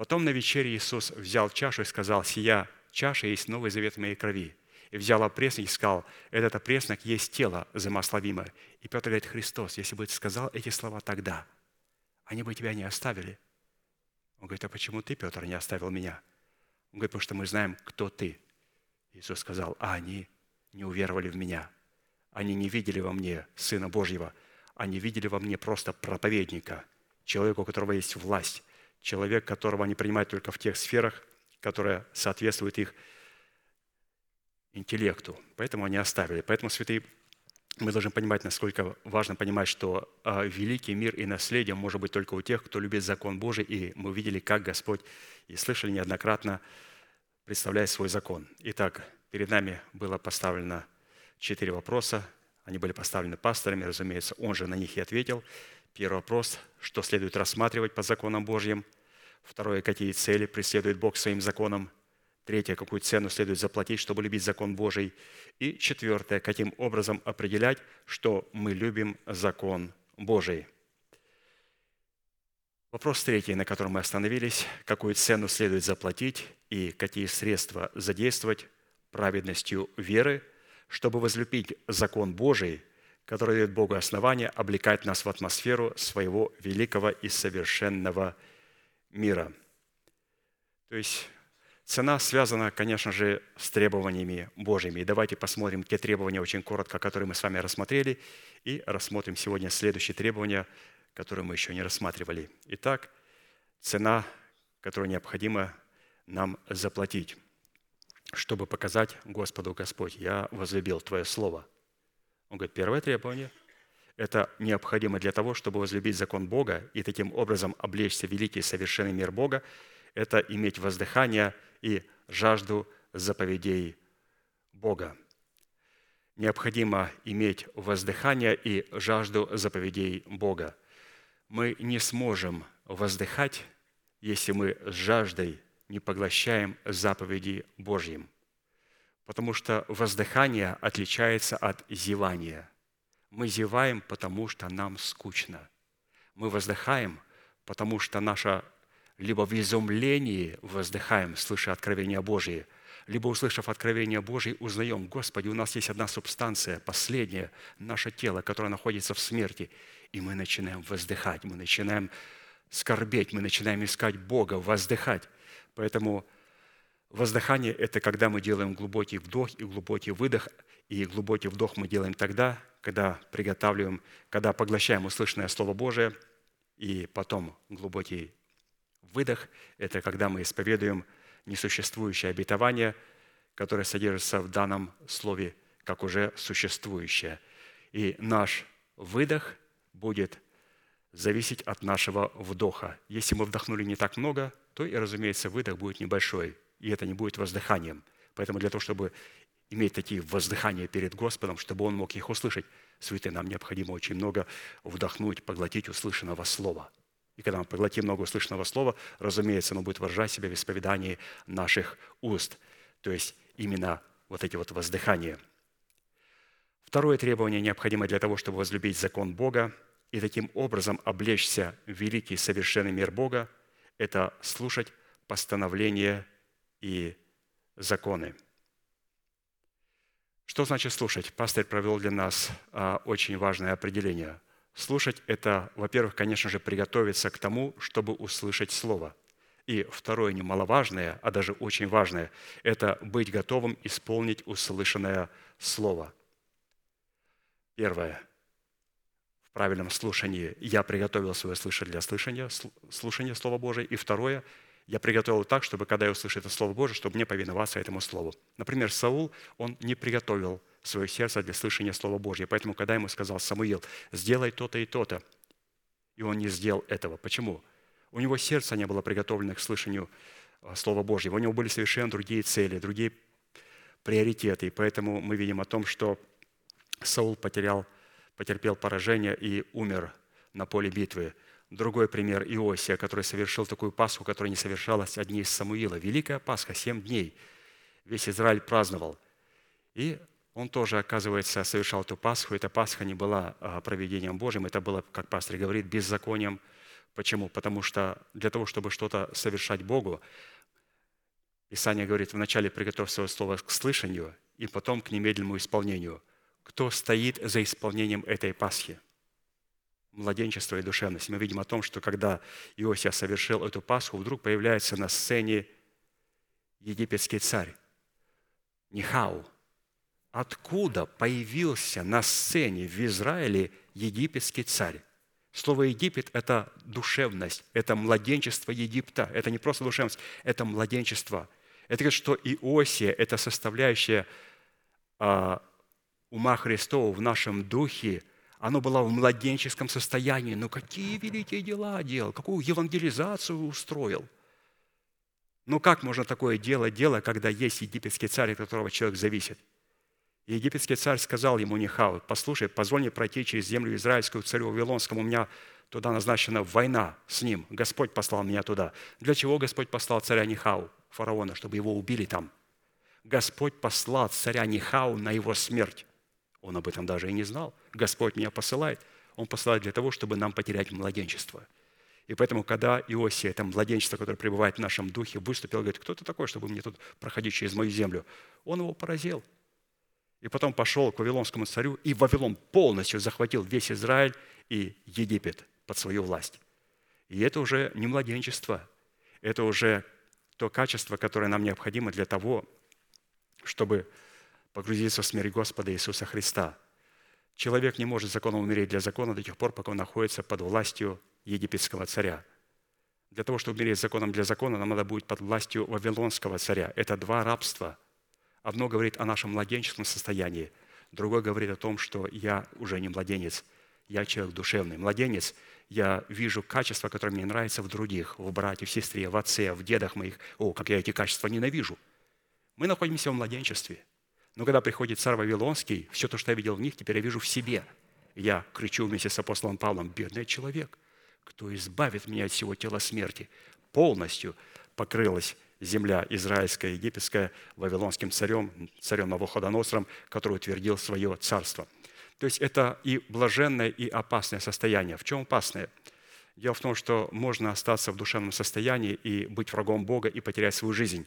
Потом на вечере Иисус взял чашу и сказал, «Сия чаша есть новый завет моей крови». И взял опреснок и сказал, этот опреснок есть тело замасловимое. И Петр говорит, Христос, если бы ты сказал эти слова тогда, они бы тебя не оставили – он говорит, а почему ты, Петр, не оставил меня? Он говорит, потому что мы знаем, кто ты. Иисус сказал, а они не уверовали в меня. Они не видели во мне Сына Божьего. Они видели во мне просто проповедника, человека, у которого есть власть, человек, которого они принимают только в тех сферах, которые соответствуют их интеллекту. Поэтому они оставили. Поэтому святые мы должны понимать, насколько важно понимать, что а, великий мир и наследие может быть только у тех, кто любит закон Божий, и мы видели, как Господь, и слышали неоднократно, представляет свой закон. Итак, перед нами было поставлено четыре вопроса, они были поставлены пасторами, разумеется, он же на них и ответил. Первый вопрос, что следует рассматривать по законам Божьим. Второе, какие цели преследует Бог своим законом. Третье, какую цену следует заплатить, чтобы любить закон Божий. И четвертое, каким образом определять, что мы любим закон Божий. Вопрос третий, на котором мы остановились. Какую цену следует заплатить и какие средства задействовать праведностью веры, чтобы возлюбить закон Божий, который дает Богу основание облекать нас в атмосферу своего великого и совершенного мира. То есть Цена связана, конечно же, с требованиями Божьими. И давайте посмотрим те требования очень коротко, которые мы с вами рассмотрели, и рассмотрим сегодня следующие требования, которые мы еще не рассматривали. Итак, цена, которую необходимо нам заплатить, чтобы показать Господу Господь, я возлюбил Твое Слово. Он говорит, первое требование – это необходимо для того, чтобы возлюбить закон Бога и таким образом облечься в великий совершенный мир Бога, это иметь воздыхание – и жажду заповедей Бога. Необходимо иметь воздыхание и жажду заповедей Бога. Мы не сможем воздыхать, если мы с жаждой не поглощаем заповеди Божьим. Потому что воздыхание отличается от зевания. Мы зеваем, потому что нам скучно. Мы воздыхаем, потому что наша либо в изумлении воздыхаем, слыша откровения Божьи, либо, услышав откровение Божье, узнаем, Господи, у нас есть одна субстанция, последняя, наше тело, которое находится в смерти. И мы начинаем воздыхать, мы начинаем скорбеть, мы начинаем искать Бога, воздыхать. Поэтому воздыхание – это когда мы делаем глубокий вдох и глубокий выдох. И глубокий вдох мы делаем тогда, когда приготавливаем, когда поглощаем услышанное Слово Божие, и потом глубокий Выдох – это когда мы исповедуем несуществующее обетование, которое содержится в данном слове, как уже существующее. И наш выдох будет зависеть от нашего вдоха. Если мы вдохнули не так много, то и, разумеется, выдох будет небольшой, и это не будет воздыханием. Поэтому для того, чтобы иметь такие воздыхания перед Господом, чтобы Он мог их услышать. Святые, нам необходимо очень много вдохнуть, поглотить услышанного слова. И когда мы поглотим много услышанного слова, разумеется, оно будет выражать себя в исповедании наших уст. То есть именно вот эти вот воздыхания. Второе требование, необходимое для того, чтобы возлюбить закон Бога и таким образом облечься в великий совершенный мир Бога, это слушать постановления и законы. Что значит слушать? Пастор провел для нас а, очень важное определение. Слушать – это, во-первых, конечно же, приготовиться к тому, чтобы услышать Слово. И второе, немаловажное, а даже очень важное – это быть готовым исполнить услышанное Слово. Первое. В правильном слушании я приготовил свое слышание для слышания, слушания Слова Божия. И второе – я приготовил так, чтобы, когда я услышу это Слово Божие, чтобы мне повиноваться этому Слову. Например, Саул, он не приготовил свое сердце для слышания Слова Божьего. Поэтому, когда ему сказал Самуил, сделай то-то и то-то, и он не сделал этого. Почему? У него сердце не было приготовлено к слышанию а, Слова Божьего. У него были совершенно другие цели, другие приоритеты. И поэтому мы видим о том, что Саул потерял, потерпел поражение и умер на поле битвы. Другой пример Иосия, который совершил такую Пасху, которая не совершалась одни из Самуила. Великая Пасха, семь дней. Весь Израиль праздновал. И он тоже, оказывается, совершал эту Пасху. Эта Пасха не была а, проведением Божьим, это было, как пастор говорит, беззаконием. Почему? Потому что для того, чтобы что-то совершать Богу, Писание говорит, вначале приготовь свое слово к слышанию, и потом к немедленному исполнению. Кто стоит за исполнением этой Пасхи – младенчество и душевность. Мы видим о том, что когда Иосия совершил эту Пасху, вдруг появляется на сцене египетский царь Нихау. Откуда появился на сцене в Израиле египетский царь? Слово «Египет» – это душевность, это младенчество Египта. Это не просто душевность, это младенчество. Это говорит, что Иосия – это составляющая а, ума Христова в нашем духе – оно было в младенческом состоянии. Но какие великие дела делал, какую евангелизацию устроил. Ну как можно такое делать, дело, когда есть египетский царь, от которого человек зависит? Египетский царь сказал ему Нихау, послушай, позволь мне пройти через землю израильскую царю Вавилонскому, у меня туда назначена война с ним. Господь послал меня туда. Для чего Господь послал царя Нихау, фараона, чтобы его убили там? Господь послал царя Нихау на его смерть. Он об этом даже и не знал. Господь меня посылает. Он посылает для того, чтобы нам потерять младенчество. И поэтому, когда Иосия, это младенчество, которое пребывает в нашем духе, выступил, говорит, кто ты такой, чтобы мне тут проходить через мою землю? Он его поразил. И потом пошел к Вавилонскому царю, и Вавилон полностью захватил весь Израиль и Египет под свою власть. И это уже не младенчество, это уже то качество, которое нам необходимо для того, чтобы погрузиться в смерть Господа Иисуса Христа. Человек не может законом умереть для закона до тех пор, пока он находится под властью египетского царя. Для того, чтобы умереть законом для закона, нам надо будет под властью вавилонского царя. Это два рабства. Одно говорит о нашем младенческом состоянии, другое говорит о том, что я уже не младенец, я человек душевный. Младенец, я вижу качества, которые мне нравятся в других, в брате, в сестре, в отце, в дедах моих. О, как я эти качества ненавижу. Мы находимся в младенчестве – но когда приходит царь Вавилонский, все то, что я видел в них, теперь я вижу в себе. Я кричу вместе с апостолом Павлом, бедный человек, кто избавит меня от всего тела смерти. Полностью покрылась земля израильская, египетская, вавилонским царем, царем Навуходоносором, который утвердил свое царство. То есть это и блаженное, и опасное состояние. В чем опасное? Дело в том, что можно остаться в душевном состоянии и быть врагом Бога и потерять свою жизнь.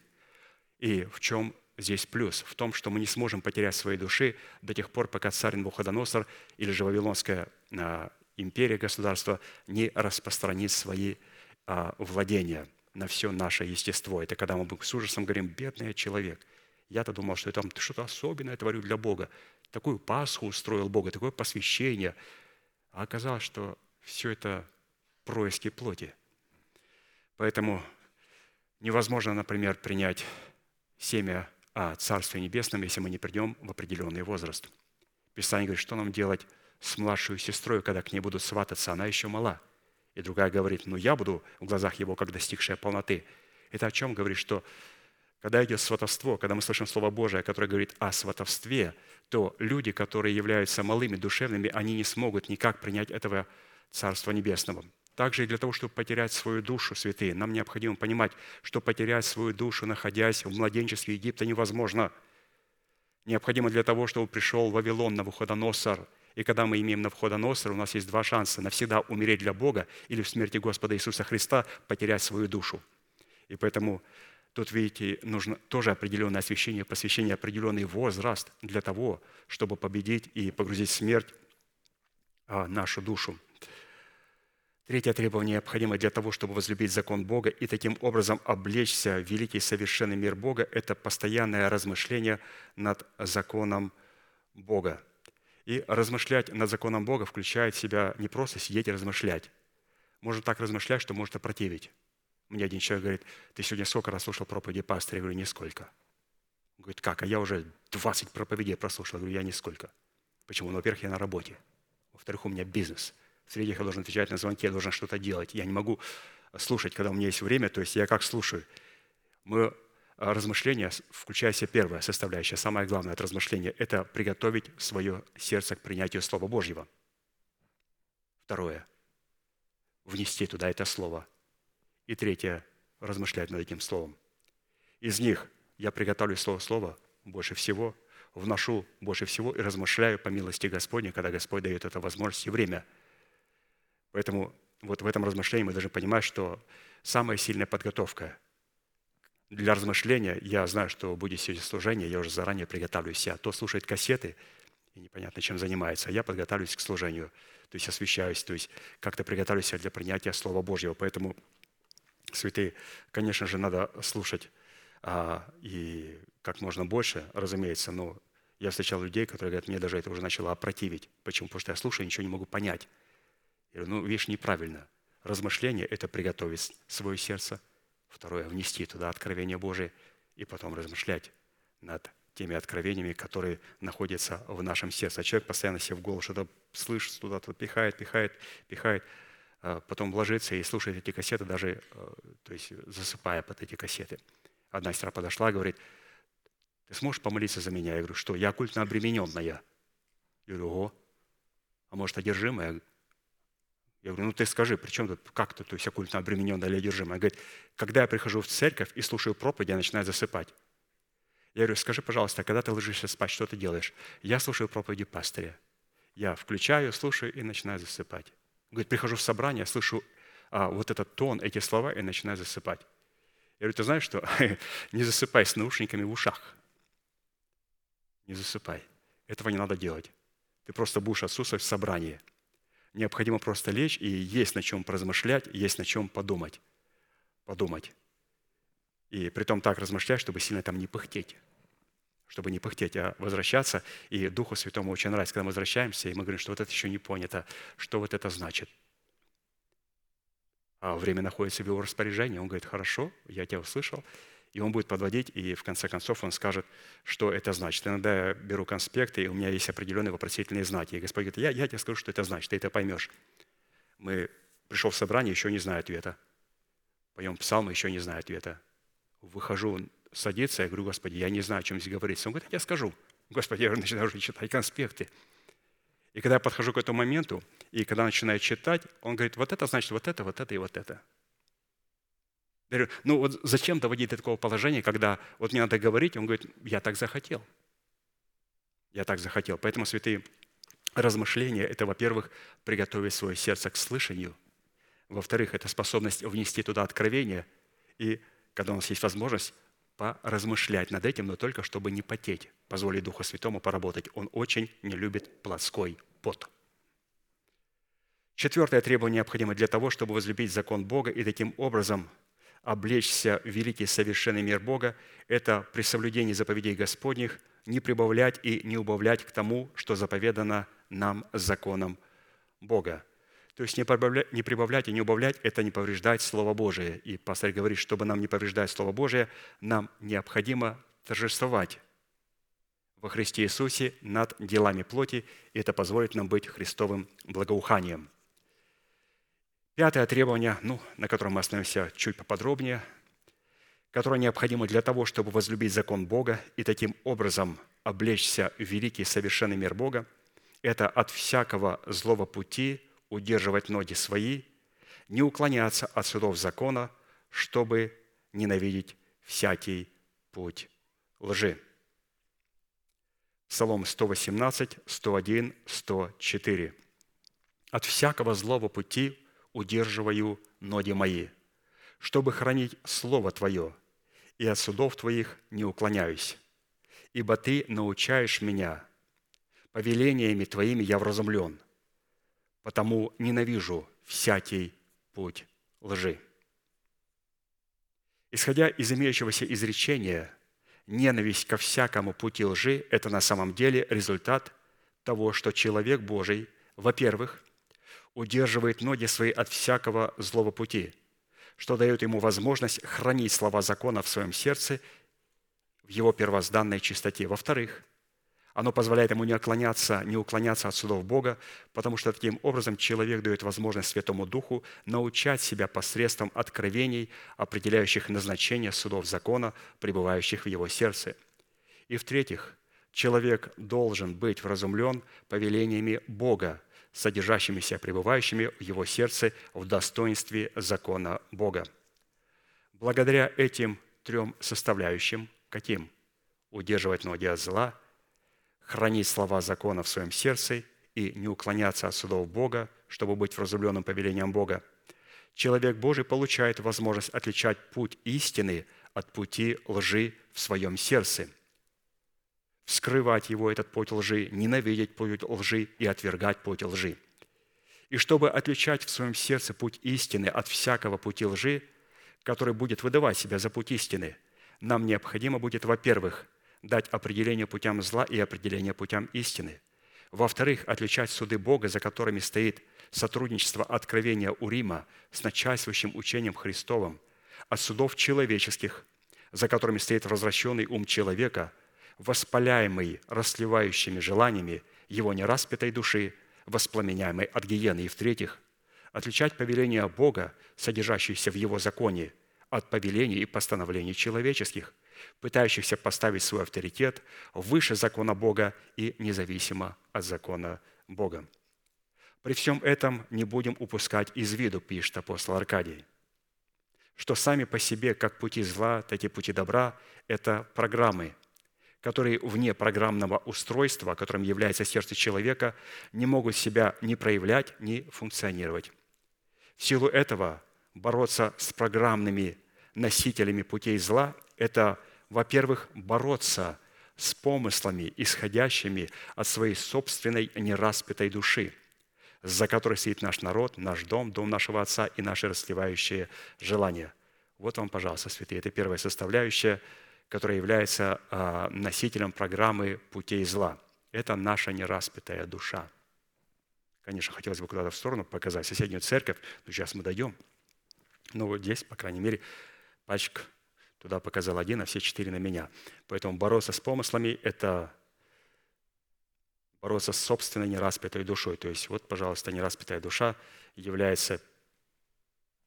И в чем здесь плюс в том, что мы не сможем потерять своей души до тех пор, пока царь Навуходоносор или же Вавилонская а, империя, государство не распространит свои а, владения на все наше естество. Это когда мы с ужасом говорим, бедный человек. Я-то думал, что я там что-то особенное творю для Бога. Такую Пасху устроил Бога, такое посвящение. А оказалось, что все это происки плоти. Поэтому невозможно, например, принять семя Царстве Небесном, если мы не придем в определенный возраст. Писание говорит, что нам делать с младшей сестрой, когда к ней будут свататься, она еще мала. И другая говорит, ну я буду в глазах его, как достигшая полноты. Это о чем говорит, что Когда идет сватовство, когда мы слышим Слово Божие, которое говорит о сватовстве, то люди, которые являются малыми, душевными, они не смогут никак принять этого Царства Небесного. Также и для того, чтобы потерять свою душу, святые, нам необходимо понимать, что потерять свою душу, находясь в младенчестве Египта, невозможно. Необходимо для того, чтобы пришел Вавилон, на Навуходоносор. И когда мы имеем на Навуходоносор, у нас есть два шанса – навсегда умереть для Бога или в смерти Господа Иисуса Христа потерять свою душу. И поэтому Тут, видите, нужно тоже определенное освящение, посвящение, определенный возраст для того, чтобы победить и погрузить в смерть а, нашу душу. Третье требование необходимое для того, чтобы возлюбить закон Бога и таким образом облечься в великий совершенный мир Бога – это постоянное размышление над законом Бога. И размышлять над законом Бога включает в себя не просто сидеть и размышлять. Можно так размышлять, что может опротивить. Мне один человек говорит, ты сегодня сколько раз слушал проповеди пастыря? Я говорю, нисколько. Он говорит, как? А я уже 20 проповедей прослушал. Я говорю, я нисколько. Почему? Ну, во-первых, я на работе. Во-вторых, у меня бизнес. В-третьих, я должен отвечать на звонки, я должен что-то делать. Я не могу слушать, когда у меня есть время. То есть я как слушаю? Мы а, размышления, включая себе первая составляющая, самое главное от размышления – это приготовить свое сердце к принятию Слова Божьего. Второе – внести туда это Слово – и третье – размышлять над этим словом. Из них я приготовлю слово слово больше всего, вношу больше всего и размышляю по милости Господней, когда Господь дает это возможность и время. Поэтому вот в этом размышлении мы должны понимать, что самая сильная подготовка для размышления, я знаю, что будет сегодня служение, я уже заранее приготовлю себя. То слушает кассеты и непонятно, чем занимается, а я подготавливаюсь к служению, то есть освещаюсь, то есть как-то приготовлюсь для принятия Слова Божьего. Поэтому святые, конечно же, надо слушать а, и как можно больше, разумеется, но я встречал людей, которые говорят, мне даже это уже начало опротивить. Почему? Потому что я слушаю, ничего не могу понять. Я говорю, ну, видишь, неправильно. Размышление – это приготовить свое сердце. Второе – внести туда откровение Божие. И потом размышлять над теми откровениями, которые находятся в нашем сердце. А человек постоянно себе в голову что-то слышит, туда-то пихает, пихает, пихает. А потом ложится и слушает эти кассеты, даже э, то есть засыпая под эти кассеты. Одна сестра подошла говорит, ты сможешь помолиться за меня? Я говорю, что? Я оккультно обремененная. Я говорю, ого, а может, одержимая? Я говорю, ну ты скажи, при чем тут, как ты, то есть оккультно обремененная или одержимая? Она говорит, когда я прихожу в церковь и слушаю проповедь, я начинаю засыпать. Я говорю, скажи, пожалуйста, когда ты ложишься спать, что ты делаешь? Я слушаю проповеди пастыря. Я включаю, слушаю и начинаю засыпать. Говорит, прихожу в собрание, слышу а, вот этот тон, эти слова, и начинаю засыпать. Я говорю, ты знаешь что? не засыпай с наушниками в ушах. Не засыпай. Этого не надо делать. Ты просто будешь отсутствовать в собрании. Необходимо просто лечь, и есть на чем поразмышлять, есть на чем подумать. Подумать. И при том так размышлять, чтобы сильно там не пыхтеть чтобы не пыхтеть, а возвращаться. И Духу Святому очень нравится, когда мы возвращаемся, и мы говорим, что вот это еще не понято, что вот это значит. А время находится в его распоряжении. Он говорит, хорошо, я тебя услышал. И он будет подводить, и в конце концов он скажет, что это значит. Иногда я беру конспекты, и у меня есть определенные вопросительные знаки. И Господь говорит, я, я тебе скажу, что это значит, ты это поймешь. Мы пришел в собрание, еще не знаю ответа. Поем псалмы, еще не знаю ответа. Выхожу садится, я говорю, Господи, я не знаю, о чем здесь говорится. Он говорит, я скажу. Господи, я начинаю уже читать конспекты. И когда я подхожу к этому моменту, и когда начинаю читать, он говорит, вот это значит вот это, вот это и вот это. Говорю, ну вот зачем доводить до такого положения, когда вот мне надо говорить, он говорит, я так захотел. Я так захотел. Поэтому, святые, размышления – это, во-первых, приготовить свое сердце к слышанию. Во-вторых, это способность внести туда откровение. И когда у нас есть возможность, поразмышлять над этим, но только чтобы не потеть, позволить Духу Святому поработать. Он очень не любит плотской пот. Четвертое требование необходимо для того, чтобы возлюбить закон Бога и таким образом облечься в великий совершенный мир Бога, это при соблюдении заповедей Господних не прибавлять и не убавлять к тому, что заповедано нам законом Бога. То есть не прибавлять и не убавлять – это не повреждать Слово Божие. И пастор говорит, чтобы нам не повреждать Слово Божие, нам необходимо торжествовать во Христе Иисусе над делами плоти, и это позволит нам быть Христовым благоуханием. Пятое требование, ну, на котором мы остановимся чуть поподробнее. которое необходимо для того, чтобы возлюбить закон Бога и таким образом облечься в великий совершенный мир Бога, это от всякого злого пути удерживать ноги свои, не уклоняться от судов закона, чтобы ненавидеть всякий путь лжи. Псалом 118, 101, 104. «От всякого злого пути удерживаю ноги мои, чтобы хранить Слово Твое, и от судов Твоих не уклоняюсь. Ибо Ты научаешь меня, повелениями Твоими я вразумлен, потому ненавижу всякий путь лжи». Исходя из имеющегося изречения, ненависть ко всякому пути лжи – это на самом деле результат того, что человек Божий, во-первых, удерживает ноги свои от всякого злого пути – что дает ему возможность хранить слова закона в своем сердце в его первозданной чистоте. Во-вторых, оно позволяет ему не уклоняться, не уклоняться от судов Бога, потому что таким образом человек дает возможность Святому Духу научать себя посредством откровений, определяющих назначение судов закона, пребывающих в его сердце. И в-третьих, человек должен быть вразумлен повелениями Бога, содержащимися, пребывающими в его сердце в достоинстве закона Бога. Благодаря этим трем составляющим, каким? Удерживать ноги от зла, хранить слова закона в своем сердце и не уклоняться от судов Бога, чтобы быть вразумленным повелением Бога, человек Божий получает возможность отличать путь истины от пути лжи в своем сердце – вскрывать его, этот путь лжи, ненавидеть путь лжи и отвергать путь лжи. И чтобы отличать в своем сердце путь истины от всякого пути лжи, который будет выдавать себя за путь истины, нам необходимо будет, во-первых, дать определение путям зла и определение путям истины. Во-вторых, отличать суды Бога, за которыми стоит сотрудничество откровения Урима с начальствующим учением Христовым, от судов человеческих, за которыми стоит возвращенный ум человека – воспаляемый расливающими желаниями его нераспятой души, воспламеняемой от гиены. И в-третьих, отличать повеления Бога, содержащиеся в Его законе, от повелений и постановлений человеческих, пытающихся поставить свой авторитет выше закона Бога и независимо от закона Бога. При всем этом не будем упускать из виду, пишет апостол Аркадий, что сами по себе, как пути зла, так и пути добра – это программы, которые вне программного устройства, которым является сердце человека, не могут себя ни проявлять, ни функционировать. В силу этого бороться с программными носителями путей зла – это, во-первых, бороться с помыслами, исходящими от своей собственной нераспятой души, за которой стоит наш народ, наш дом, дом нашего Отца и наши расливающие желания. Вот вам, пожалуйста, святые, это первая составляющая – который является а, носителем программы путей зла. Это наша нераспятая душа. Конечно, хотелось бы куда-то в сторону показать соседнюю церковь, но сейчас мы дойдем. Но вот здесь, по крайней мере, пальчик туда показал один, а все четыре на меня. Поэтому бороться с помыслами – это бороться с собственной нераспятой душой. То есть вот, пожалуйста, нераспятая душа является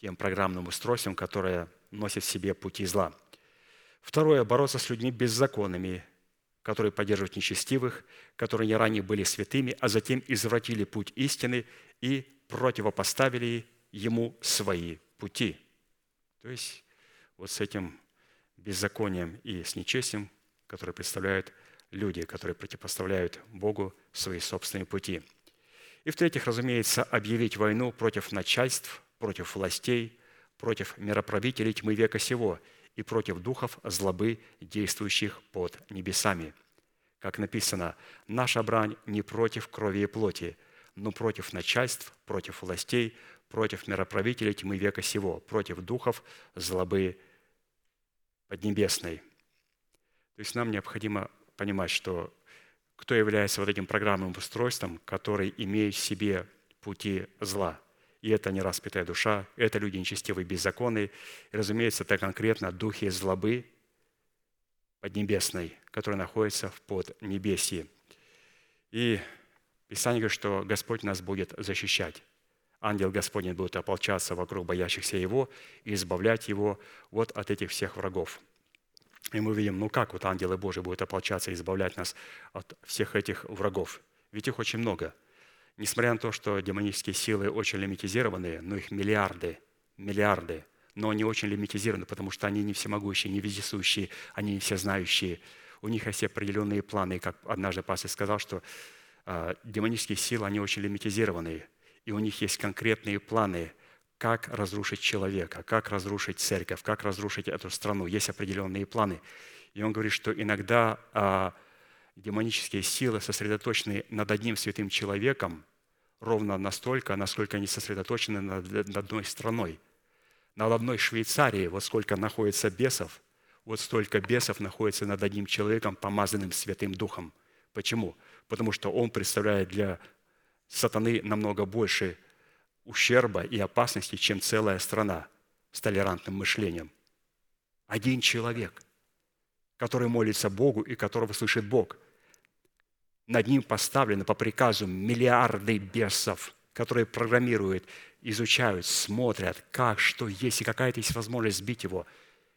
тем программным устройством, которое носит в себе пути зла – Второе – бороться с людьми беззаконными, которые поддерживают нечестивых, которые не ранее были святыми, а затем извратили путь истины и противопоставили ему свои пути. То есть вот с этим беззаконием и с нечестием, которые представляют люди, которые противопоставляют Богу свои собственные пути. И в-третьих, разумеется, объявить войну против начальств, против властей, против мироправителей тьмы века сего – и против духов злобы, действующих под небесами. Как написано, наша брань не против крови и плоти, но против начальств, против властей, против мироправителей тьмы века сего, против духов злобы поднебесной. То есть нам необходимо понимать, что кто является вот этим программным устройством, который имеет в себе пути зла – и это нераспятая душа, это люди нечестивые, беззаконные. И, разумеется, это конкретно духи злобы поднебесной, которые находятся в поднебесье. И Писание говорит, что Господь нас будет защищать ангел Господень будет ополчаться вокруг боящихся Его и избавлять его вот от этих всех врагов. И мы видим, ну как вот ангелы Божьи будут ополчаться и избавлять нас от всех этих врагов? Ведь их очень много. Несмотря на то, что демонические силы очень лимитизированные, но их миллиарды, миллиарды, но они очень лимитизированы, потому что они не всемогущие, не вездесущие, они не всезнающие. У них есть определенные планы. как однажды пастор сказал, что э, демонические силы, они очень лимитизированные – и у них есть конкретные планы, как разрушить человека, как разрушить церковь, как разрушить эту страну. Есть определенные планы. И он говорит, что иногда а, демонические силы сосредоточены над одним святым человеком ровно настолько, насколько они сосредоточены над, одной страной. Над одной Швейцарии, вот сколько находится бесов, вот столько бесов находится над одним человеком, помазанным Святым Духом. Почему? Потому что он представляет для сатаны намного больше ущерба и опасности, чем целая страна с толерантным мышлением. Один человек, который молится Богу и которого слышит Бог. Над ним поставлены по приказу миллиарды бесов, которые программируют, изучают, смотрят, как, что есть, и какая-то есть возможность сбить его.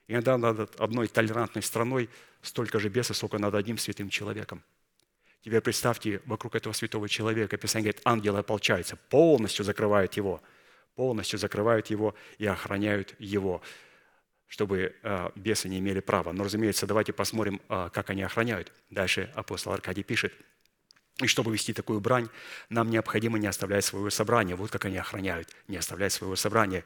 Иногда над одной толерантной страной столько же бесов, сколько над одним святым человеком – Теперь представьте, вокруг этого святого человека, Писание говорит, ангелы ополчаются, полностью закрывают его, полностью закрывают его и охраняют его, чтобы э, бесы не имели права. Но, разумеется, давайте посмотрим, э, как они охраняют. Дальше апостол Аркадий пишет, и чтобы вести такую брань, нам необходимо не оставлять своего собрания. Вот как они охраняют, не оставлять своего собрания.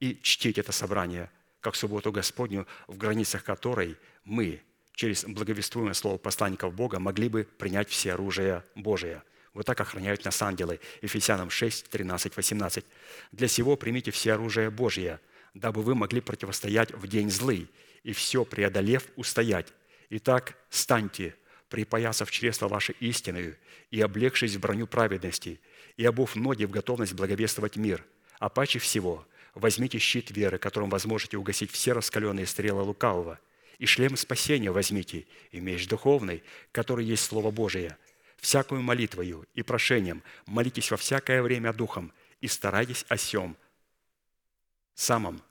И чтить это собрание, как субботу Господню, в границах которой мы через благовествуемое слово посланников Бога могли бы принять все оружие Божие. Вот так охраняют нас ангелы. Ефесянам 6, 13, 18. «Для сего примите все оружие Божие, дабы вы могли противостоять в день злый, и все преодолев устоять. Итак, станьте, припоясав чресло ваше истиною, и облегшись в броню праведности, и обув ноги в готовность благовествовать мир. А паче всего возьмите щит веры, которым возможете угасить все раскаленные стрелы лукавого – и шлем спасения возьмите, и меч духовный, который есть Слово Божие. Всякую молитвою и прошением молитесь во всякое время Духом и старайтесь о сем самом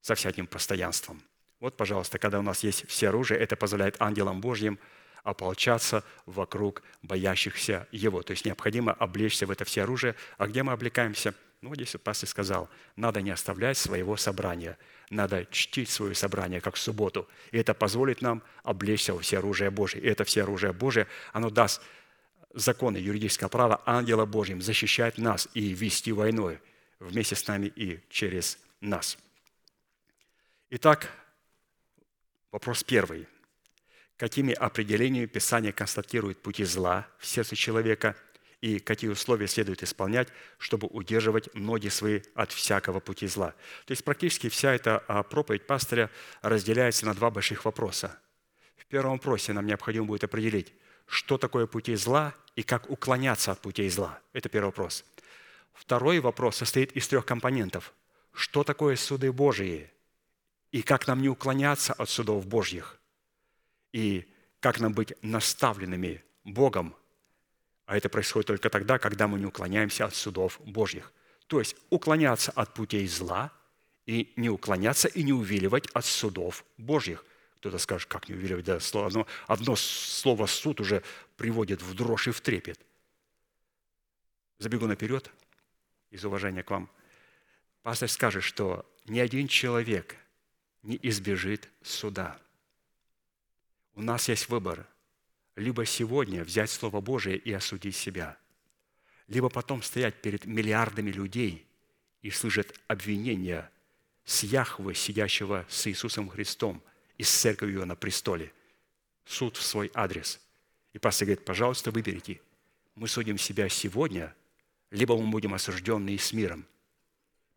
со всяким постоянством. Вот, пожалуйста, когда у нас есть все оружие, это позволяет ангелам Божьим ополчаться вокруг боящихся Его. То есть необходимо облечься в это все оружие. А где мы облекаемся – ну, здесь вот пастор сказал, надо не оставлять своего собрания, надо чтить свое собрание, как в субботу. И это позволит нам облечься во все оружие Божие. И это все оружие Божие, оно даст законы, юридическое право ангела Божьим защищать нас и вести войной вместе с нами и через нас. Итак, вопрос первый. Какими определениями Писание констатирует пути зла в сердце человека – и какие условия следует исполнять, чтобы удерживать ноги свои от всякого пути зла. То есть практически вся эта а, проповедь пастыря разделяется на два больших вопроса. В первом вопросе нам необходимо будет определить, что такое пути зла и как уклоняться от путей зла. Это первый вопрос. Второй вопрос состоит из трех компонентов. Что такое суды Божьи и как нам не уклоняться от судов Божьих и как нам быть наставленными Богом а это происходит только тогда, когда мы не уклоняемся от судов Божьих. То есть уклоняться от путей зла и не уклоняться и не увиливать от судов Божьих. Кто-то скажет, как не увиливать? Да, одно, одно слово «суд» уже приводит в дрожь и в трепет. Забегу наперед из уважения к вам. Пастор скажет, что ни один человек не избежит суда. У нас есть выбор – либо сегодня взять Слово Божие и осудить себя, либо потом стоять перед миллиардами людей и слышать обвинения с Яхвы, сидящего с Иисусом Христом и с церковью на престоле. Суд в свой адрес. И пастор говорит, пожалуйста, выберите. Мы судим себя сегодня, либо мы будем осужденные с миром.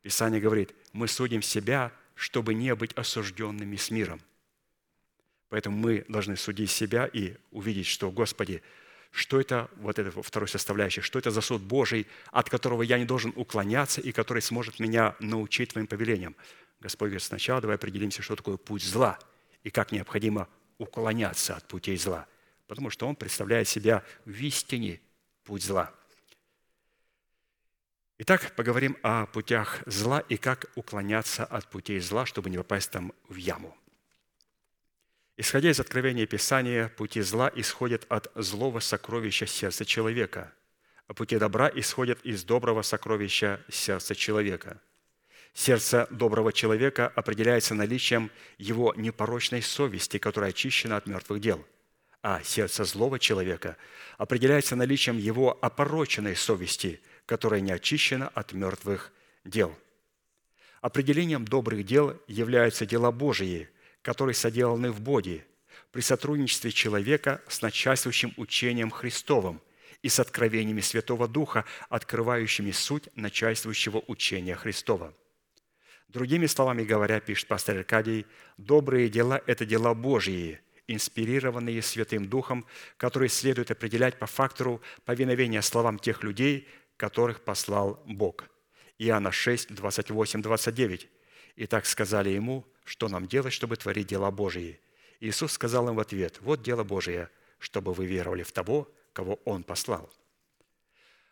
Писание говорит, мы судим себя, чтобы не быть осужденными с миром. Поэтому мы должны судить себя и увидеть, что, Господи, что это, вот это второй составляющий, что это за суд Божий, от которого я не должен уклоняться и который сможет меня научить Твоим повелениям. Господь говорит, сначала давай определимся, что такое путь зла и как необходимо уклоняться от путей зла, потому что он представляет себя в истине путь зла. Итак, поговорим о путях зла и как уклоняться от путей зла, чтобы не попасть там в яму. Исходя из откровения Писания, пути зла исходят от злого сокровища сердца человека, а пути добра исходят из доброго сокровища сердца человека. Сердце доброго человека определяется наличием его непорочной совести, которая очищена от мертвых дел, а сердце злого человека определяется наличием его опороченной совести – которая не очищена от мертвых дел. Определением добрых дел являются дела Божии, которые соделаны в Боге, при сотрудничестве человека с начальствующим учением Христовым и с откровениями Святого Духа, открывающими суть начальствующего учения Христова. Другими словами говоря, пишет пастор Аркадий, добрые дела – это дела Божьи, инспирированные Святым Духом, которые следует определять по фактору повиновения словам тех людей, которых послал Бог. Иоанна 6, 28, 29. «И так сказали ему, что нам делать, чтобы творить дела Божьи. Иисус сказал им в ответ, «Вот дело Божие, чтобы вы веровали в того, кого Он послал».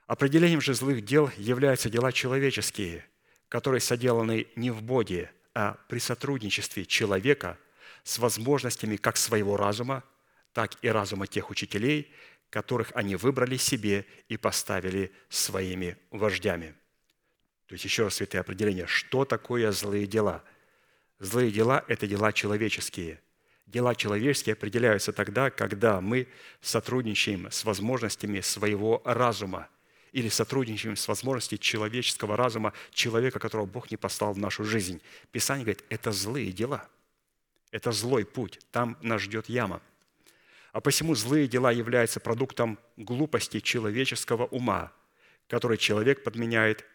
Определением же злых дел являются дела человеческие, которые соделаны не в Боге, а при сотрудничестве человека с возможностями как своего разума, так и разума тех учителей, которых они выбрали себе и поставили своими вождями. То есть еще раз святое определение, что такое злые дела? Злые дела – это дела человеческие. Дела человеческие определяются тогда, когда мы сотрудничаем с возможностями своего разума или сотрудничаем с возможностями человеческого разума человека, которого Бог не послал в нашу жизнь. Писание говорит, это злые дела. Это злой путь. Там нас ждет яма – а посему злые дела являются продуктом глупости человеческого ума, который человек подменяет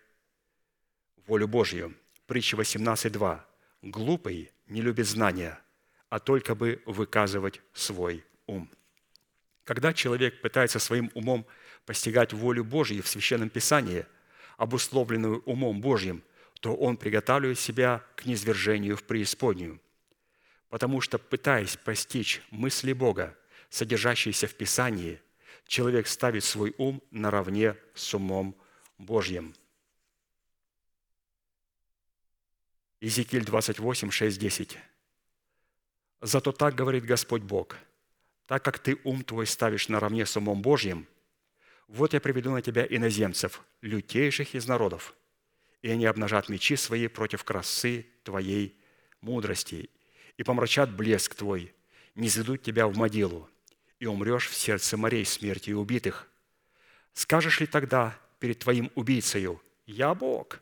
волю Божью. Притча 18.2. «Глупый не любит знания, а только бы выказывать свой ум». Когда человек пытается своим умом постигать волю Божью в Священном Писании, обусловленную умом Божьим, то он приготавливает себя к низвержению в преисподнюю. Потому что, пытаясь постичь мысли Бога, содержащиеся в Писании, человек ставит свой ум наравне с умом Божьим. Иезекииль 28, 6, 10. «Зато так говорит Господь Бог, так как ты ум твой ставишь наравне с умом Божьим, вот я приведу на тебя иноземцев, лютейших из народов, и они обнажат мечи свои против красы твоей мудрости, и помрачат блеск твой, не заведут тебя в могилу, и умрешь в сердце морей смерти и убитых. Скажешь ли тогда перед твоим убийцею, «Я Бог»,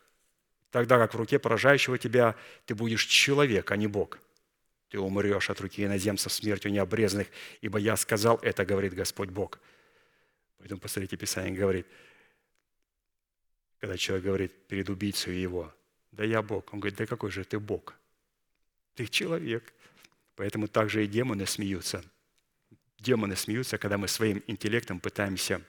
тогда как в руке поражающего тебя ты будешь человек, а не Бог. Ты умрешь от руки иноземцев смертью необрезанных, ибо я сказал это, говорит Господь Бог. Поэтому, посмотрите, Писание говорит, когда человек говорит перед убийцей его, да я Бог. Он говорит, да какой же ты Бог? Ты человек. Поэтому также и демоны смеются – демоны смеются, когда мы своим интеллектом пытаемся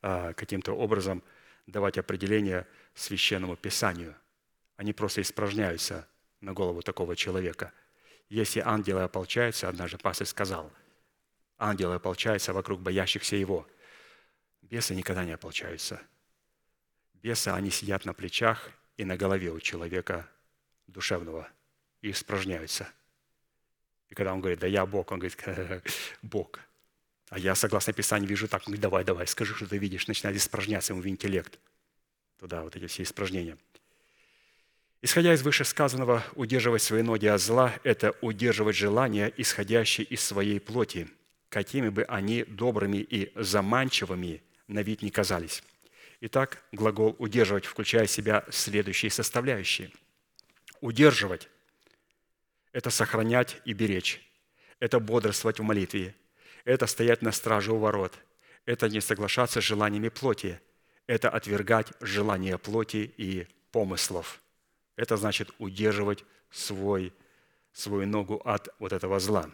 а, каким-то образом давать определение священному писанию. Они просто испражняются на голову такого человека. Если ангелы ополчаются, однажды пастор сказал, ангелы ополчаются вокруг боящихся его. Бесы никогда не ополчаются. Бесы, они сидят на плечах и на голове у человека душевного и испражняются – и когда он говорит, да я Бог, он говорит, Бог. А я, согласно Писанию, вижу так, он говорит, давай, давай, скажи, что ты видишь. Начинает испражняться ему в интеллект. Туда вот эти все испражнения. Исходя из вышесказанного, удерживать свои ноги от зла – это удерживать желания, исходящие из своей плоти, какими бы они добрыми и заманчивыми на вид не казались. Итак, глагол «удерживать» включает в себя следующие составляющие. Удерживать это сохранять и беречь, это бодрствовать в молитве, это стоять на страже у ворот, это не соглашаться с желаниями плоти, это отвергать желания плоти и помыслов. Это значит удерживать свой, свою ногу от вот этого зла.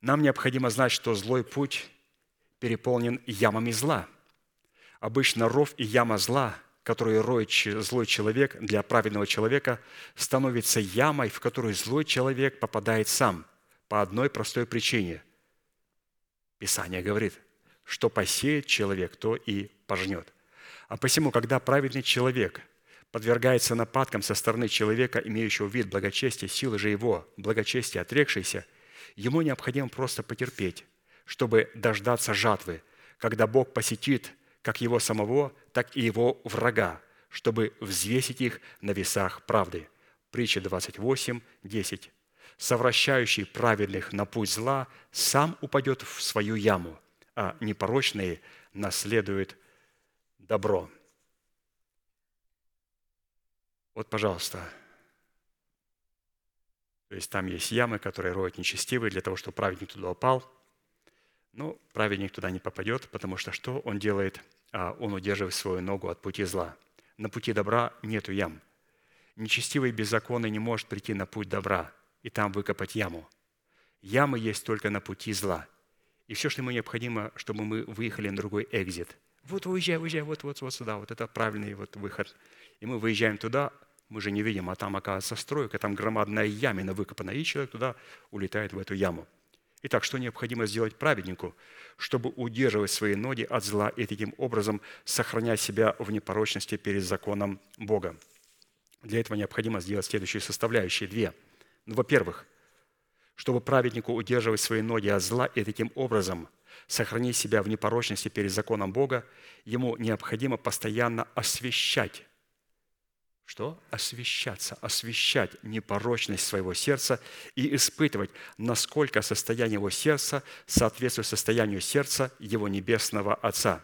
Нам необходимо знать, что злой путь переполнен ямами зла. Обычно ров и яма зла – которую роет злой человек для праведного человека, становится ямой, в которую злой человек попадает сам по одной простой причине. Писание говорит, что посеет человек, то и пожнет. А посему, когда праведный человек подвергается нападкам со стороны человека, имеющего вид благочестия, силы же его благочестия отрекшейся, ему необходимо просто потерпеть, чтобы дождаться жатвы, когда Бог посетит как его самого, так и его врага, чтобы взвесить их на весах правды. Притча 28, 10. «Совращающий праведных на путь зла сам упадет в свою яму, а непорочные наследуют добро». Вот, пожалуйста. То есть там есть ямы, которые роют нечестивые для того, чтобы праведник туда упал. Но праведник туда не попадет, потому что что он делает? А он удерживает свою ногу от пути зла. На пути добра нету ям. Нечестивый беззаконный не может прийти на путь добра и там выкопать яму. Ямы есть только на пути зла. И все, что ему необходимо, чтобы мы выехали на другой экзит. Вот уезжай, уезжай, вот, вот, вот сюда, вот это правильный вот выход – и мы выезжаем туда, мы же не видим, а там, оказывается, стройка, там громадная ямина выкопана, и человек туда улетает в эту яму. Итак, что необходимо сделать праведнику, чтобы удерживать свои ноги от зла и таким образом сохранять себя в непорочности перед законом Бога? Для этого необходимо сделать следующие составляющие, две. Ну, во-первых, чтобы праведнику удерживать свои ноги от зла и таким образом сохранить себя в непорочности перед законом Бога, ему необходимо постоянно освещать что? Освещаться, освещать непорочность своего сердца и испытывать, насколько состояние его сердца соответствует состоянию сердца его небесного Отца.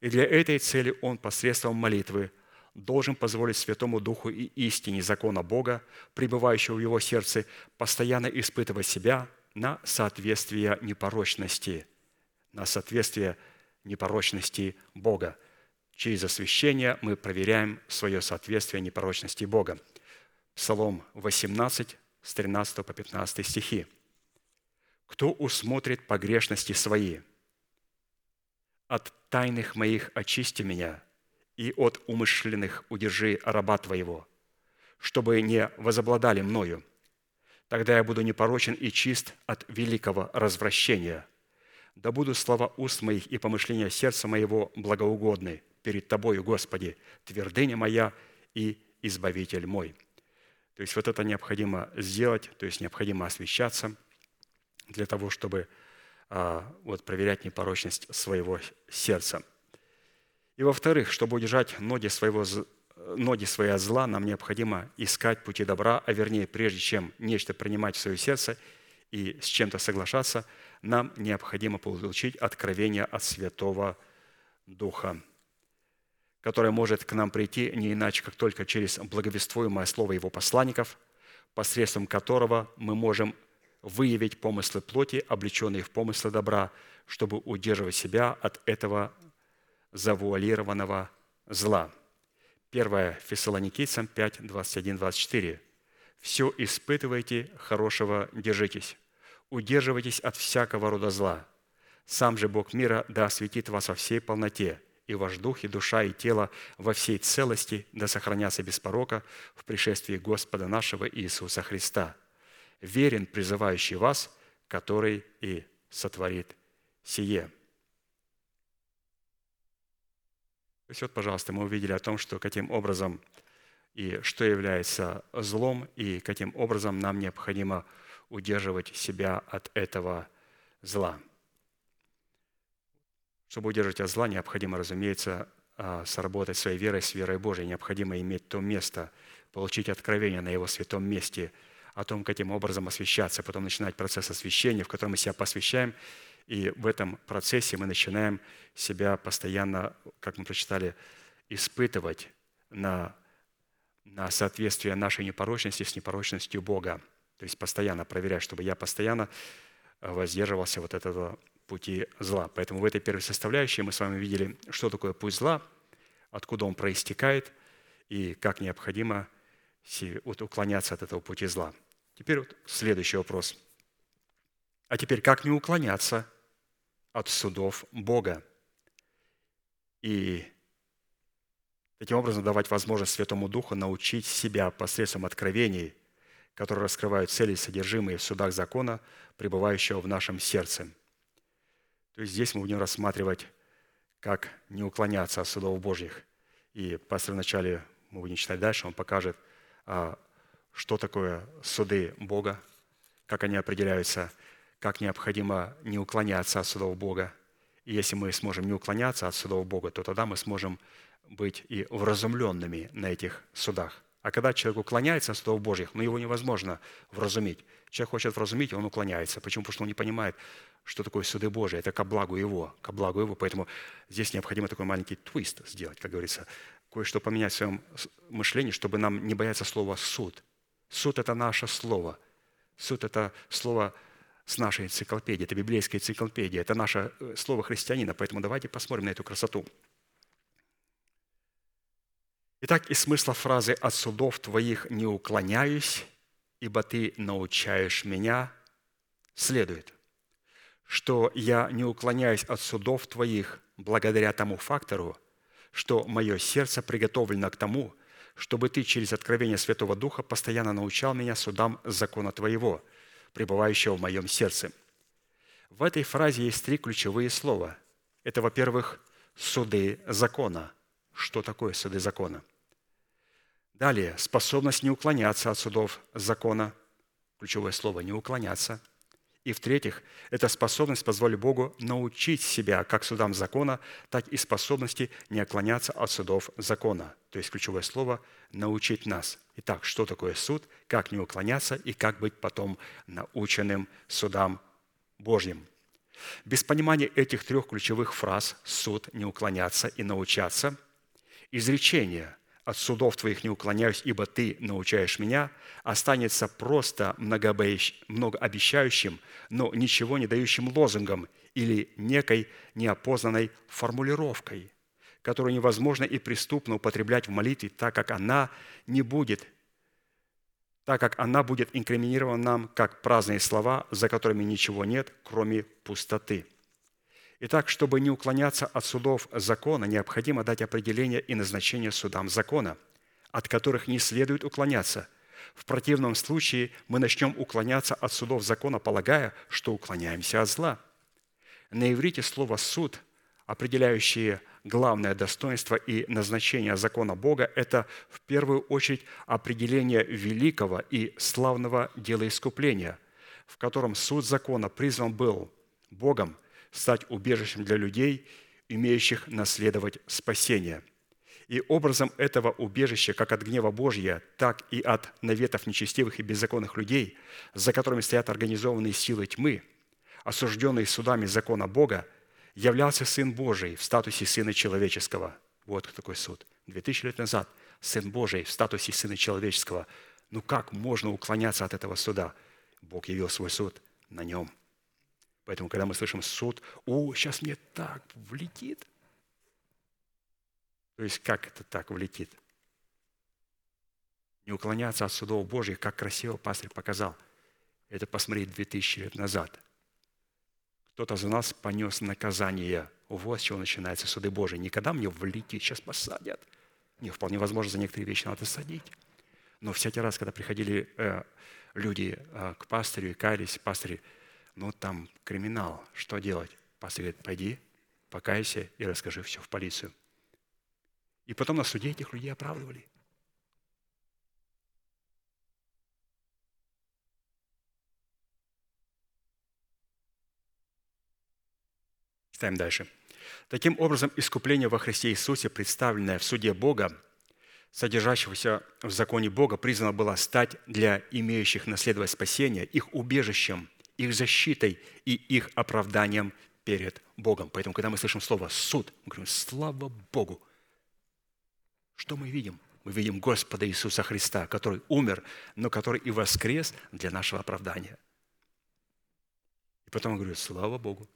И для этой цели он посредством молитвы должен позволить Святому Духу и истине закона Бога, пребывающего в его сердце, постоянно испытывать себя на соответствие непорочности, на соответствие непорочности Бога – Через освящение мы проверяем свое соответствие непорочности Бога. Псалом 18, с 13 по 15 стихи. «Кто усмотрит погрешности свои? От тайных моих очисти меня, и от умышленных удержи раба Твоего, чтобы не возобладали мною. Тогда я буду непорочен и чист от великого развращения. Да будут слова уст моих и помышления сердца моего благоугодны, перед Тобою, Господи, твердыня моя и избавитель мой». То есть вот это необходимо сделать, то есть необходимо освещаться для того, чтобы а, вот, проверять непорочность своего сердца. И во-вторых, чтобы удержать ноги, своего, ноги свои от зла, нам необходимо искать пути добра, а вернее, прежде чем нечто принимать в свое сердце и с чем-то соглашаться, нам необходимо получить откровение от Святого Духа которое может к нам прийти не иначе, как только через благовествуемое слово Его посланников, посредством которого мы можем выявить помыслы плоти, облеченные в помыслы добра, чтобы удерживать себя от этого завуалированного зла. 1 Фессалоникийцам 5, 21, 24. «Все испытывайте, хорошего держитесь, удерживайтесь от всякого рода зла. Сам же Бог мира да осветит вас во всей полноте, и ваш дух, и душа, и тело во всей целости да сохранятся без порока в пришествии Господа нашего Иисуса Христа. Верен призывающий вас, который и сотворит сие». То есть вот, пожалуйста, мы увидели о том, что каким образом и что является злом, и каким образом нам необходимо удерживать себя от этого зла. Чтобы удержать от зла, необходимо, разумеется, а, сработать своей верой с верой Божией. Необходимо иметь то место, получить откровение на Его святом месте о том, каким образом освещаться, потом начинать процесс освящения, в котором мы себя посвящаем, и в этом процессе мы начинаем себя постоянно, как мы прочитали, испытывать на, на соответствие нашей непорочности с непорочностью Бога. То есть постоянно проверять, чтобы я постоянно воздерживался вот этого пути зла. Поэтому в этой первой составляющей мы с вами видели, что такое путь зла, откуда он проистекает и как необходимо уклоняться от этого пути зла. Теперь вот следующий вопрос. А теперь как не уклоняться от судов Бога? И таким образом давать возможность Святому Духу научить себя посредством откровений, которые раскрывают цели содержимые в судах закона, пребывающего в нашем сердце – то есть здесь мы будем рассматривать, как не уклоняться от судов Божьих. И пастор вначале, мы будем читать дальше, он покажет, а, что такое суды Бога, как они определяются, как необходимо не уклоняться от судов Бога. И если мы сможем не уклоняться от судов Бога, то тогда мы сможем быть и вразумленными на этих судах. А когда человек уклоняется от судов Божьих, ну его невозможно вразумить. Человек хочет вразумить, он уклоняется. Почему? Потому что он не понимает, что такое суды Божьи. Это ко благу его, ко благу его. Поэтому здесь необходимо такой маленький твист сделать, как говорится. Кое-что поменять в своем мышлении, чтобы нам не бояться слова «суд». Суд – это наше слово. Суд – это слово с нашей энциклопедии, это библейская энциклопедия, это наше э, слово христианина. Поэтому давайте посмотрим на эту красоту. Итак, из смысла фразы «от судов твоих не уклоняюсь, ибо ты научаешь меня» следует, что я не уклоняюсь от судов твоих благодаря тому фактору, что мое сердце приготовлено к тому, чтобы ты через откровение Святого Духа постоянно научал меня судам закона твоего, пребывающего в моем сердце. В этой фразе есть три ключевые слова. Это, во-первых, суды закона. Что такое суды закона – Далее, способность не уклоняться от судов закона. Ключевое слово – не уклоняться. И в-третьих, это способность позволить Богу научить себя как судам закона, так и способности не уклоняться от судов закона. То есть ключевое слово – научить нас. Итак, что такое суд, как не уклоняться и как быть потом наученным судам Божьим. Без понимания этих трех ключевых фраз «суд», «не уклоняться» и «научаться» изречение – от судов твоих не уклоняюсь, ибо ты научаешь меня, останется просто многообещающим, но ничего не дающим лозунгом или некой неопознанной формулировкой, которую невозможно и преступно употреблять в молитве, так как она не будет так как она будет инкриминирована нам как праздные слова, за которыми ничего нет, кроме пустоты – Итак, чтобы не уклоняться от судов закона, необходимо дать определение и назначение судам закона, от которых не следует уклоняться. В противном случае мы начнем уклоняться от судов закона, полагая, что уклоняемся от зла. На иврите слово «суд», определяющее главное достоинство и назначение закона Бога, это в первую очередь определение великого и славного дела искупления, в котором суд закона призван был Богом стать убежищем для людей, имеющих наследовать спасение. И образом этого убежища, как от гнева Божья, так и от наветов нечестивых и беззаконных людей, за которыми стоят организованные силы тьмы, осужденные судами закона Бога, являлся Сын Божий в статусе Сына Человеческого. Вот такой суд. Две тысячи лет назад Сын Божий в статусе Сына Человеческого. Ну как можно уклоняться от этого суда? Бог явил свой суд на нем – Поэтому, когда мы слышим суд, о, сейчас мне так влетит. То есть, как это так влетит? Не уклоняться от судов Божьих, как красиво пастырь показал. Это посмотреть 2000 лет назад. Кто-то за нас понес наказание. Вот с чего начинаются суды Божьи. Никогда мне влетит, сейчас посадят. Не, вполне возможно, за некоторые вещи надо садить. Но всякий раз, когда приходили э, люди э, к пастырю и каялись, пастырь ну там криминал, что делать? Пастор говорит, пойди, покайся и расскажи все в полицию. И потом на суде этих людей оправдывали. Читаем дальше. Таким образом, искупление во Христе Иисусе, представленное в суде Бога, содержащегося в законе Бога, призвано было стать для имеющих наследовать спасение их убежищем их защитой и их оправданием перед Богом. Поэтому, когда мы слышим слово «суд», мы говорим «слава Богу». Что мы видим? Мы видим Господа Иисуса Христа, который умер, но который и воскрес для нашего оправдания. И потом я говорю, слава Богу.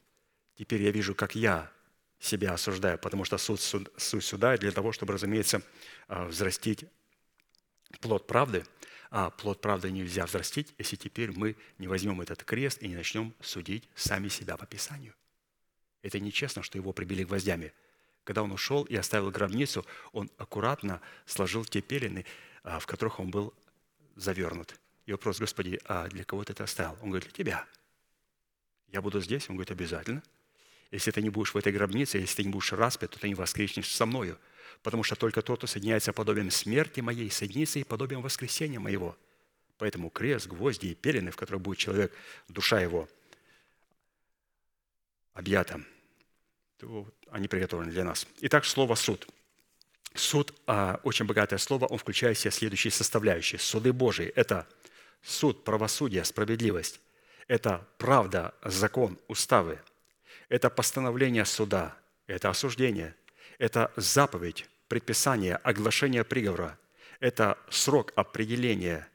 Теперь я вижу, как я себя осуждаю, потому что суд, суд, суд суда для того, чтобы, разумеется, а, взрастить плод правды – а плод правды нельзя взрастить, если теперь мы не возьмем этот крест и не начнем судить сами себя по Писанию. Это нечестно, что его прибили гвоздями. Когда он ушел и оставил гробницу, он аккуратно сложил те пелены, а, в которых он был завернут. И вопрос, Господи, а для кого ты это оставил? Он говорит, для тебя. Я буду здесь? Он говорит, обязательно. Если ты не будешь в этой гробнице, если ты не будешь распят, то ты не воскреснешь со мною. Потому что только тот, кто соединяется подобием смерти моей, соединится и подобием воскресения моего. Поэтому крест, гвозди и пелены, в которых будет человек, душа его объята, они приготовлены для нас. Итак, слово «суд». Суд а, – очень богатое слово, он включает в себя следующие составляющие. Суды Божии – это суд, правосудие, справедливость. Это правда, закон, уставы. Это постановление суда, это осуждение, это заповедь, предписание, оглашение приговора, это срок определения,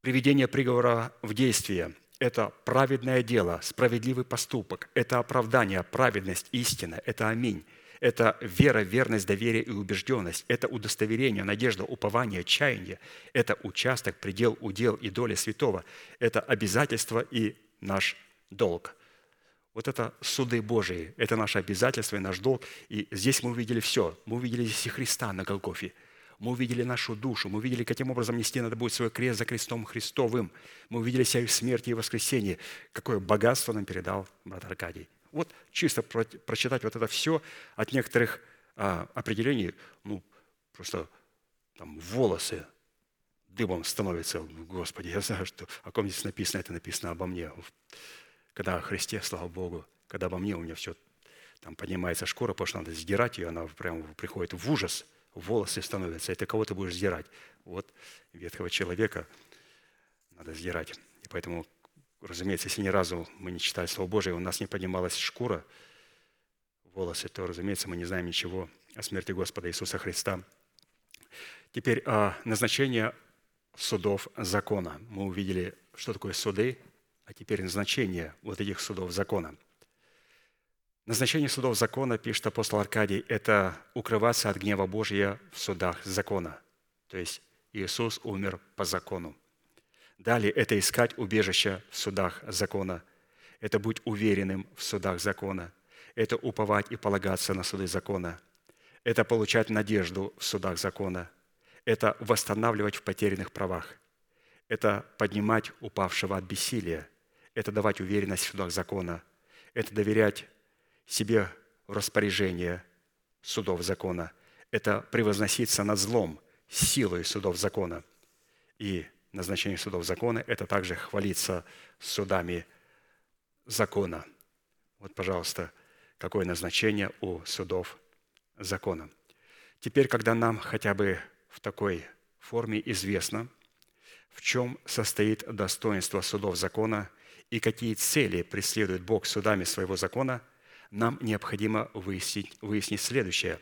приведение приговора в действие, это праведное дело, справедливый поступок, это оправдание, праведность, истина, это аминь. Это вера, верность, доверие и убежденность. Это удостоверение, надежда, упование, чаяние. Это участок, предел, удел и доля святого. Это обязательство и наш долг. Вот это суды Божии, это наше обязательство и наш долг. И здесь мы увидели все. Мы увидели здесь и Христа на Голгофе. Мы увидели нашу душу, мы увидели, каким образом нести надо будет свой крест за крестом Христовым. Мы увидели себя в смерти и воскресении. Какое богатство нам передал брат Аркадий. Вот чисто прочитать вот это все от некоторых а, определений, ну, просто там волосы дыбом становятся. Господи, я знаю, что о ком здесь написано, это написано обо мне. Когда о Христе, слава Богу, когда обо мне у меня все там поднимается шкура, потому что надо сдирать ее, она прямо приходит в ужас, волосы становятся, ты кого ты будешь сдирать. Вот ветхого человека надо сдирать. И поэтому разумеется, если ни разу мы не читали Слово Божие, у нас не поднималась шкура, волосы, то, разумеется, мы не знаем ничего о смерти Господа Иисуса Христа. Теперь о назначение судов закона. Мы увидели, что такое суды, а теперь назначение вот этих судов закона. Назначение судов закона, пишет апостол Аркадий, это укрываться от гнева Божия в судах закона. То есть Иисус умер по закону. Далее – это искать убежище в судах закона. Это быть уверенным в судах закона. Это уповать и полагаться на суды закона. Это получать надежду в судах закона. Это восстанавливать в потерянных правах. Это поднимать упавшего от бессилия. Это давать уверенность в судах закона. Это доверять себе в распоряжение судов закона. Это превозноситься над злом силой судов закона. И назначение судов закона – это также хвалиться судами закона. Вот, пожалуйста, какое назначение у судов закона. Теперь, когда нам хотя бы в такой форме известно, в чем состоит достоинство судов закона и какие цели преследует Бог судами своего закона, нам необходимо выяснить, выяснить следующее.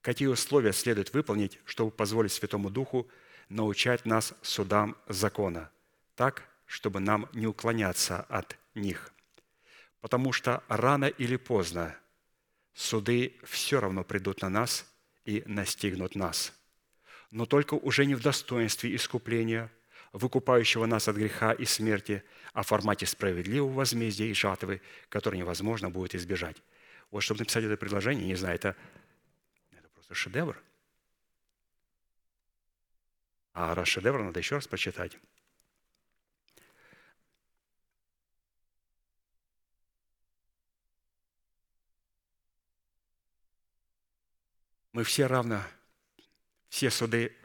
Какие условия следует выполнить, чтобы позволить Святому Духу – научать нас судам закона, так, чтобы нам не уклоняться от них. Потому что рано или поздно суды все равно придут на нас и настигнут нас. Но только уже не в достоинстве искупления, выкупающего нас от греха и смерти, в формате справедливого возмездия и жатвы, который невозможно будет избежать. Вот чтобы написать это предложение, не знаю, это, это просто шедевр – а раз шедевр, надо еще раз прочитать. Мы все равно, все суды,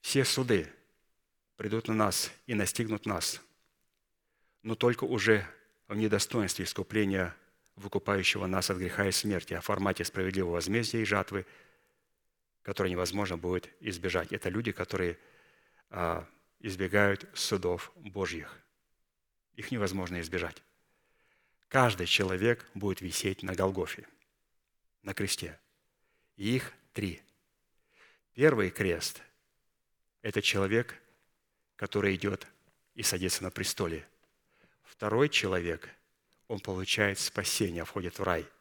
все суды придут на нас и настигнут нас, но только уже в недостоинстве искупления, выкупающего нас от греха и смерти, о формате справедливого возмездия и жатвы – которые невозможно будет избежать. Это люди, которые а, избегают судов Божьих. Их невозможно избежать. Каждый человек будет висеть на Голгофе, на кресте. И их три. Первый крест – это человек, который идет и садится на престоле. Второй человек, он получает спасение, входит в рай –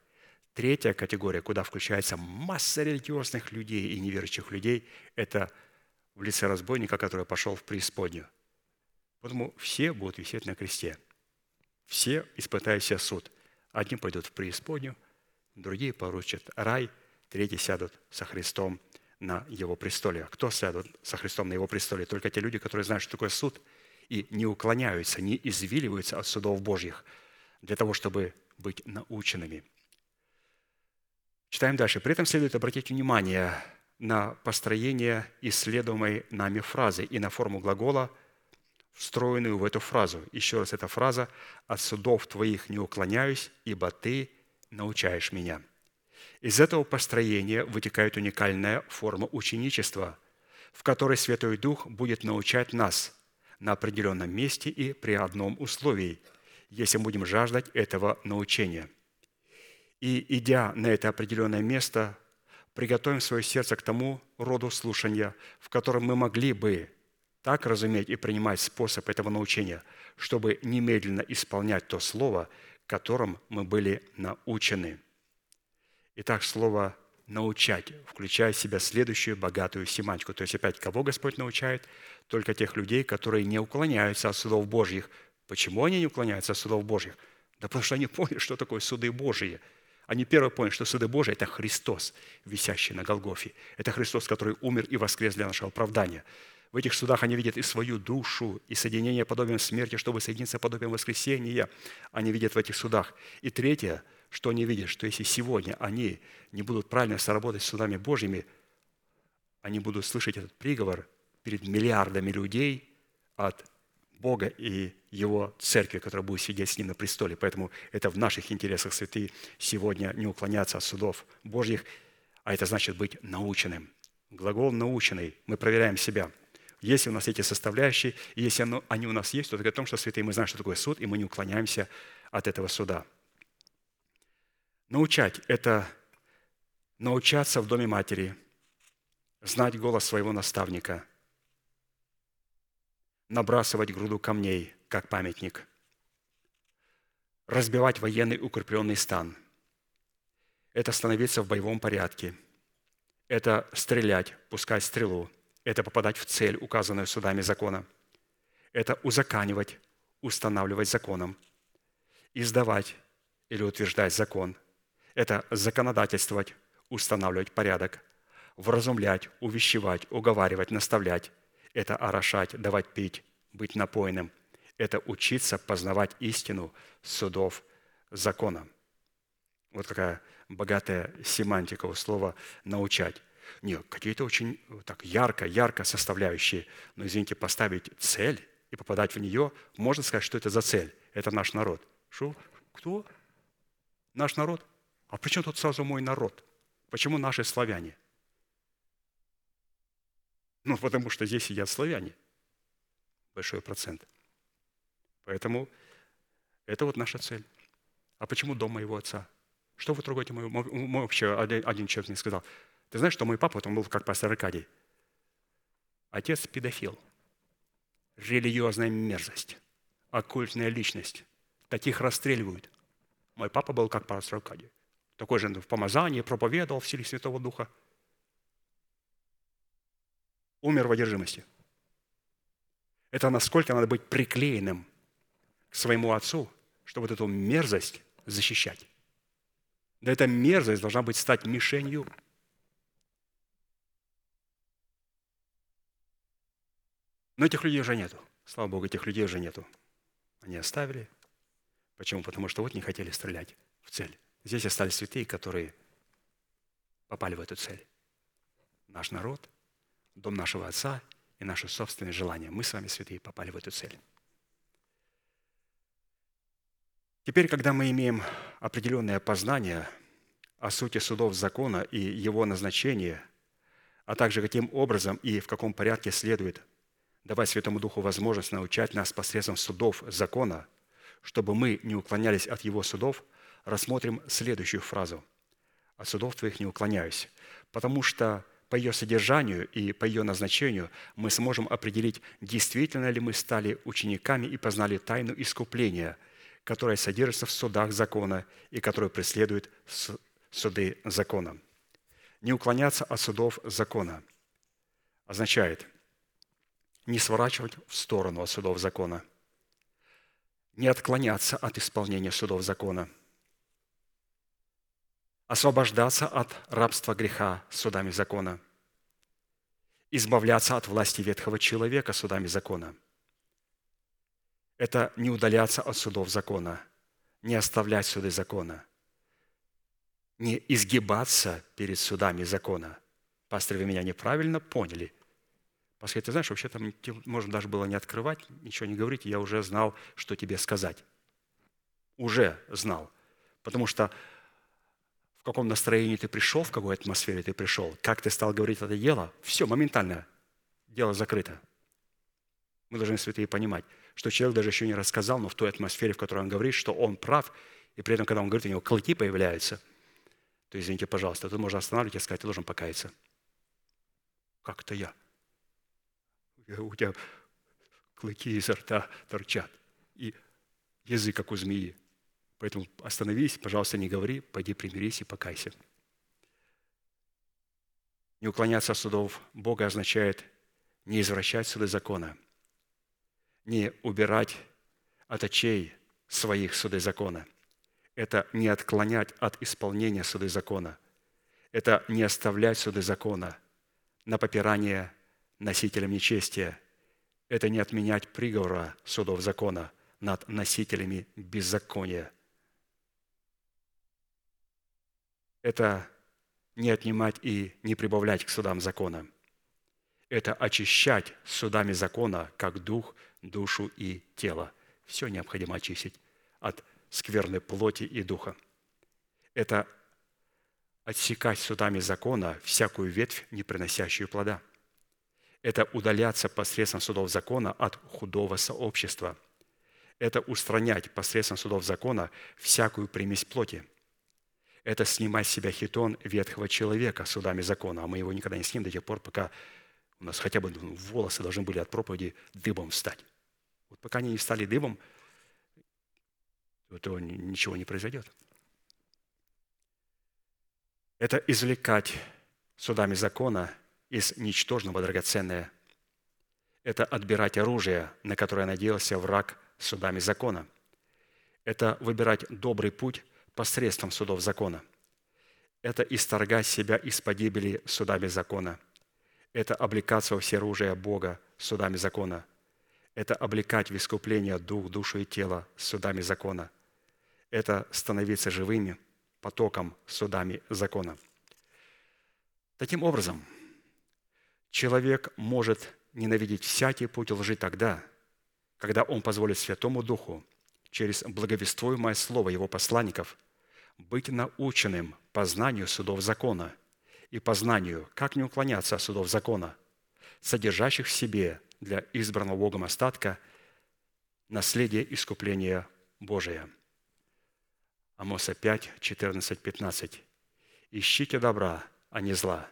Третья категория, куда включается масса религиозных людей и неверующих людей, это в лице разбойника, который пошел в преисподнюю. Поэтому все будут висеть на кресте. Все испытают себя суд. Одни пойдут в преисподнюю, другие поручат рай, третьи сядут со Христом на Его престоле. А кто сядут со Христом на Его престоле? Только те люди, которые знают, что такое суд, и не уклоняются, не извиливаются от судов Божьих для того, чтобы быть наученными. Читаем дальше. При этом следует обратить внимание на построение исследуемой нами фразы и на форму глагола, встроенную в эту фразу. Еще раз, эта фраза «От судов твоих не уклоняюсь, ибо ты научаешь меня». Из этого построения вытекает уникальная форма ученичества, в которой Святой Дух будет научать нас на определенном месте и при одном условии, если будем жаждать этого научения. И, идя на это определенное место, приготовим свое сердце к тому роду слушания, в котором мы могли бы так разуметь и принимать способ этого научения, чтобы немедленно исполнять то слово, которым мы были научены. Итак, слово «научать» включает в себя следующую богатую семантику. То есть опять, кого Господь научает? Только тех людей, которые не уклоняются от судов Божьих. Почему они не уклоняются от судов Божьих? Да потому что они поняли, что такое суды Божьи – они первые поняли, что суды Божии – это Христос, висящий на Голгофе. Это Христос, который умер и воскрес для нашего оправдания. В этих судах они видят и свою душу, и соединение подобием смерти, чтобы соединиться подобием воскресения. Они видят в этих судах. И третье, что они видят, что если сегодня они не будут правильно соработать с судами Божьими, они будут слышать этот приговор перед миллиардами людей от Бога и Его церкви, которая будет сидеть с Ним на престоле. Поэтому это в наших интересах, святые, сегодня не уклоняться от судов Божьих, а это значит быть наученным. Глагол «наученный». Мы проверяем себя. Если у нас эти составляющие, если они у нас есть, то это говорит о том, что, святые, мы знаем, что такое суд, и мы не уклоняемся от этого суда. Научать – это научаться в доме матери, знать голос своего наставника – набрасывать груду камней, как памятник, разбивать военный укрепленный стан. Это становиться в боевом порядке. Это стрелять, пускать стрелу. Это попадать в цель, указанную судами закона. Это узаканивать, устанавливать законом. Издавать или утверждать закон. Это законодательствовать, устанавливать порядок. Вразумлять, увещевать, уговаривать, наставлять – это орошать, давать пить, быть напоенным. Это учиться познавать истину судов закона. Вот какая богатая семантика у слова «научать». Нет, какие-то очень так ярко, ярко составляющие. Но, извините, поставить цель и попадать в нее, можно сказать, что это за цель. Это наш народ. Что? Кто? Наш народ? А почему тут сразу мой народ? Почему наши славяне? Ну, потому что здесь сидят славяне. Большой процент. Поэтому это вот наша цель. А почему дом моего отца? Что вы трогаете моего? Мой вообще один, один человек мне сказал. Ты знаешь, что мой папа, он был как пастор Аркадий. Отец педофил. Религиозная мерзость. Оккультная личность. Таких расстреливают. Мой папа был как пастор Аркадий. Такой же в помазании, проповедовал в силе Святого Духа – умер в одержимости. Это насколько надо быть приклеенным к своему отцу, чтобы вот эту мерзость защищать. Да эта мерзость должна быть стать мишенью. Но этих людей уже нету. Слава Богу, этих людей уже нету. Они оставили. Почему? Потому что вот не хотели стрелять в цель. Здесь остались святые, которые попали в эту цель. Наш народ – дом нашего Отца и наши собственные желания. Мы с вами, святые, попали в эту цель. Теперь, когда мы имеем определенное познание о сути судов закона и его назначения, а также каким образом и в каком порядке следует давать Святому Духу возможность научать нас посредством судов закона, чтобы мы не уклонялись от его судов, рассмотрим следующую фразу. «От судов твоих не уклоняюсь». Потому что по ее содержанию и по ее назначению мы сможем определить, действительно ли мы стали учениками и познали тайну искупления, которая содержится в судах закона и которая преследует суды закона. Не уклоняться от судов закона означает не сворачивать в сторону от судов закона, не отклоняться от исполнения судов закона – освобождаться от рабства греха судами закона, избавляться от власти ветхого человека судами закона, Это не удаляться от судов закона, не оставлять суды закона, не изгибаться перед судами закона. Пастор, вы меня неправильно поняли. Пастор, ты знаешь, вообще там можно даже было не открывать, ничего не говорить, я уже знал, что тебе сказать. Уже знал. Потому что в каком настроении ты пришел, в какой атмосфере ты пришел, как ты стал говорить это дело, все, моментально дело закрыто. Мы должны, святые, понимать, что человек даже еще не рассказал, но в той атмосфере, в которой он говорит, что он прав, и при этом, когда он говорит, у него клыки появляются, то, извините, пожалуйста, тут можно останавливать и сказать, ты должен покаяться. Как это я? У тебя клыки изо рта торчат, и язык, как у змеи. Поэтому остановись, пожалуйста, не говори, пойди примирись и покайся. Не уклоняться от судов Бога означает не извращать суды закона – не убирать от очей своих суды закона. Это не отклонять от исполнения суды закона. Это не оставлять суды закона на попирание носителям нечестия. Это не отменять приговора судов закона над носителями беззакония. Это не отнимать и не прибавлять к судам закона. Это очищать судами закона, как дух – душу и тело. Все необходимо очистить от скверной плоти и духа. Это отсекать судами закона всякую ветвь, не приносящую плода. Это удаляться посредством судов закона от худого сообщества. Это устранять посредством судов закона всякую примесь плоти. Это снимать с себя хитон ветхого человека судами закона. А мы его никогда не снимем до тех пор, пока у нас хотя бы волосы должны были от проповеди дыбом встать. Вот пока они не стали дымом, то ничего не произойдет. Это извлекать судами закона из ничтожного драгоценное. Это отбирать оружие, на которое надеялся враг судами закона. Это выбирать добрый путь посредством судов закона. Это исторгать себя из погибели судами закона. Это облекаться во все оружие Бога судами закона – это облекать в искупление дух, душу и тело судами закона. Это становиться живыми потоком судами закона. Таким образом, человек может ненавидеть всякий путь лжи тогда, когда он позволит Святому Духу через благовествуемое слово его посланников быть наученным познанию судов закона и познанию, как не уклоняться от судов закона, содержащих в себе для избранного Богом остатка наследие искупления Божия. Амоса 5, 14, 15. «Ищите добра, а не зла,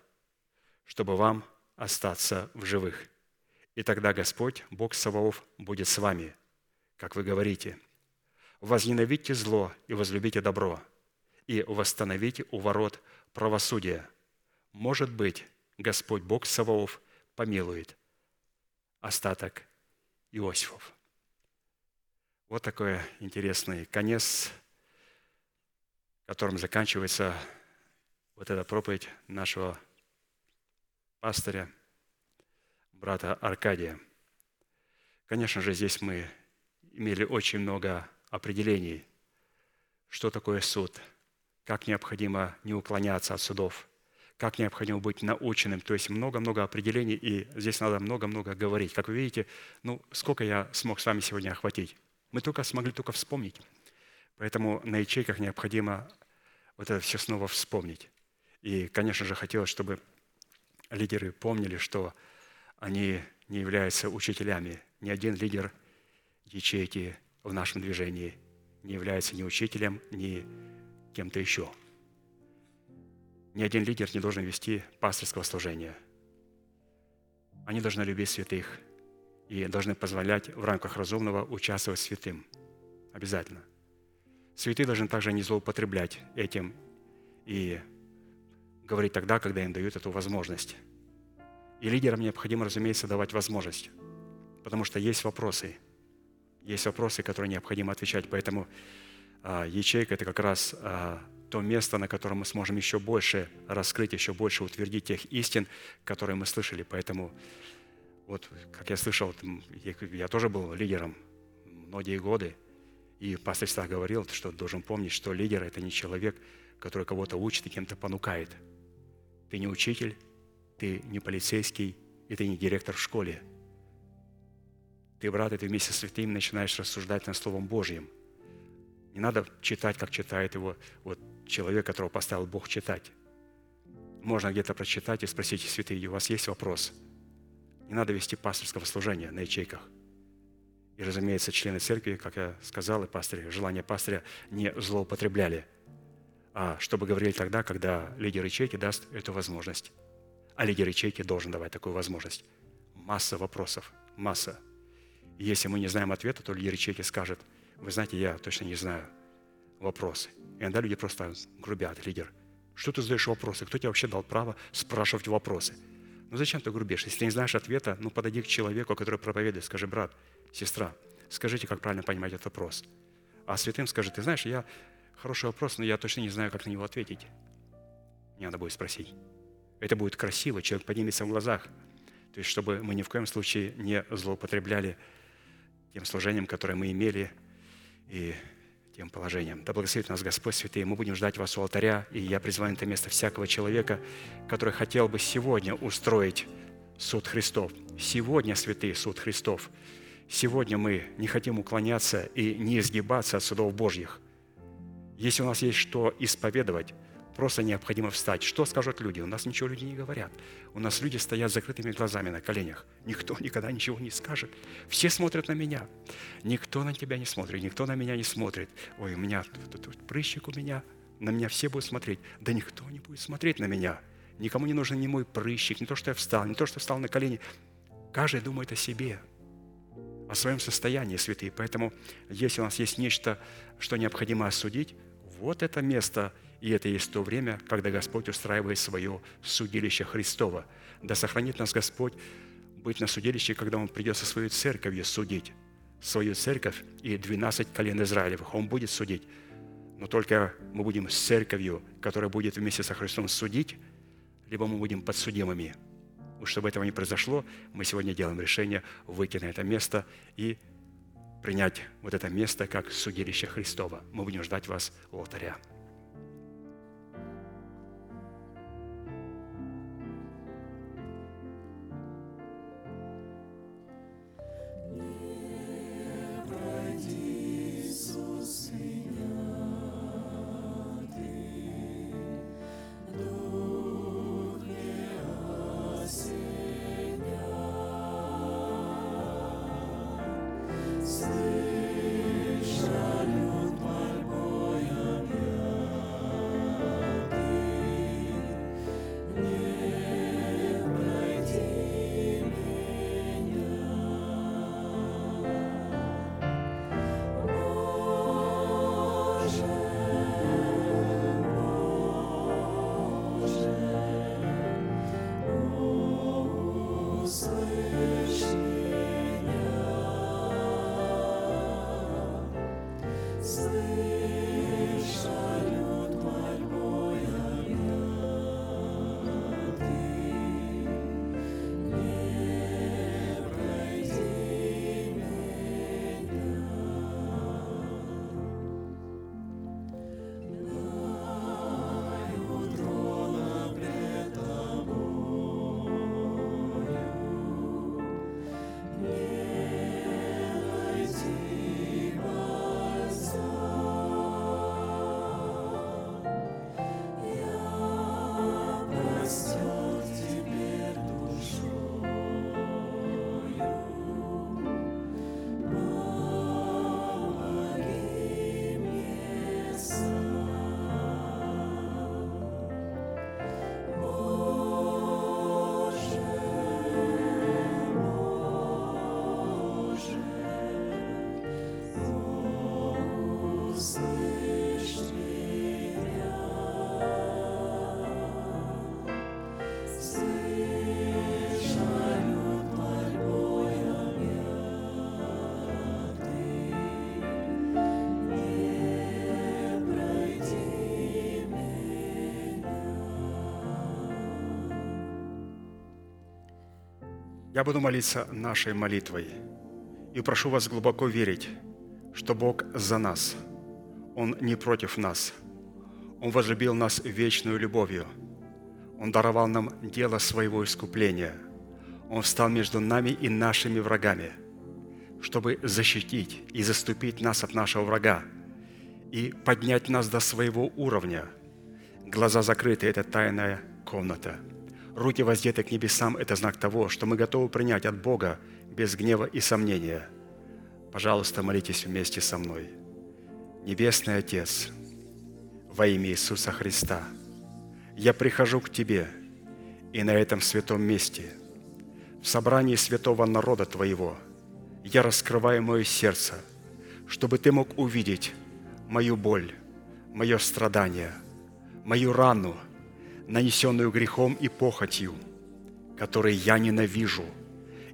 чтобы вам остаться в живых. И тогда Господь, Бог Саваоф, будет с вами, как вы говорите. Возненавидьте зло и возлюбите добро, и восстановите у ворот правосудие. Может быть, Господь Бог Саваоф помилует – остаток Иосифов. Вот такой интересный конец, которым заканчивается вот эта проповедь нашего пастыря, брата Аркадия. Конечно же, здесь мы имели очень много определений, что такое суд, как необходимо не уклоняться от судов – как необходимо быть наученным. То есть много-много определений, и здесь надо много-много говорить. Как вы видите, ну, сколько я смог с вами сегодня охватить? Мы только смогли только вспомнить. Поэтому на ячейках необходимо вот это все снова вспомнить. И, конечно же, хотелось, чтобы лидеры помнили, что они не являются учителями. Ни один лидер ячейки в нашем движении не является ни учителем, ни кем-то еще – ни один лидер не должен вести пасторского служения. Они должны любить святых и должны позволять в рамках разумного участвовать святым. Обязательно. Святые должны также не злоупотреблять этим и говорить тогда, когда им дают эту возможность. И лидерам необходимо, разумеется, давать возможность, потому что есть вопросы, есть вопросы, которые необходимо отвечать. Поэтому ячейка – это как раз а, то место, на котором мы сможем еще больше раскрыть, еще больше утвердить тех истин, которые мы слышали. Поэтому, вот, как я слышал, я тоже был лидером многие годы. И пастор всегда говорил, что должен помнить, что лидер – это не человек, который кого-то учит и кем-то понукает. Ты не учитель, ты не полицейский, и ты не директор в школе. Ты, брат, и ты вместе с святым начинаешь рассуждать над Словом Божьим. Не надо читать, как читает его вот человек, которого поставил Бог читать. Можно где-то прочитать и спросить, святые, у вас есть вопрос? Не надо вести пасторского служения на ячейках. И, разумеется, члены церкви, как я сказал, и пастыри, желание пастыря не злоупотребляли, а чтобы говорили тогда, когда лидер ячейки даст эту возможность. А лидер ячейки должен давать такую возможность. Масса вопросов, масса. И если мы не знаем ответа, то лидер ячейки скажет, вы знаете, я точно не знаю вопросы. И иногда люди просто грубят, лидер – что ты задаешь вопросы? Кто тебе вообще дал право спрашивать вопросы? Ну зачем ты грубишь? Если не знаешь ответа, ну подойди к человеку, который проповедует, скажи, брат, сестра, скажите, как правильно понимать этот вопрос. А святым скажи, ты знаешь, я хороший вопрос, но я точно не знаю, как на него ответить. Не надо будет спросить. Это будет красиво, человек поднимется в глазах. То есть, чтобы мы ни в коем случае не злоупотребляли тем служением, которое мы имели, и тем положением. Да благословит нас Господь святый. Мы будем ждать вас у алтаря, и я призываю на это место всякого человека, который хотел бы сегодня устроить суд Христов. Сегодня, святый, суд Христов. Сегодня мы не хотим уклоняться и не изгибаться от судов Божьих. Если у нас есть что исповедовать, Просто необходимо встать. Что скажут люди? У нас ничего люди не говорят. У нас люди стоят с закрытыми глазами на коленях. Никто никогда ничего не скажет. Все смотрят на меня. Никто на тебя не смотрит, никто на меня не смотрит. Ой, у меня тут, тут, тут прыщик у меня. На меня все будут смотреть. Да никто не будет смотреть на меня. Никому не нужен ни мой прыщик, не то, что я встал, не то, что встал на колени. Каждый думает о себе, о своем состоянии, святые. Поэтому, если у нас есть нечто, что необходимо осудить, вот это место – и это есть то время, когда Господь устраивает свое судилище Христова. Да сохранит нас Господь быть на судилище, когда Он придет со своей церковью судить. Свою церковь и 12 колен Израилевых. Он будет судить. Но только мы будем с церковью, которая будет вместе со Христом судить, либо мы будем подсудимыми. Уж чтобы этого не произошло, мы сегодня делаем решение выйти на это место и принять вот это место как судилище Христова. Мы будем ждать вас у алтаря. Я буду молиться нашей молитвой и прошу вас глубоко верить, что Бог за нас. Он не против нас. Он возлюбил нас вечную любовью. Он даровал нам дело своего искупления. Он встал между нами и нашими врагами, чтобы защитить и заступить нас от нашего врага и поднять нас до своего уровня. Глаза закрыты – это тайная комната. Руки воздеты к небесам – это знак того, что мы готовы принять от Бога без гнева и сомнения. Пожалуйста, молитесь вместе со мной. Небесный Отец, во имя Иисуса Христа, я прихожу к Тебе и на этом святом месте, в собрании святого народа Твоего, я раскрываю мое сердце, чтобы Ты мог увидеть мою боль, мое страдание, мою рану, нанесенную грехом и похотью, которые я ненавижу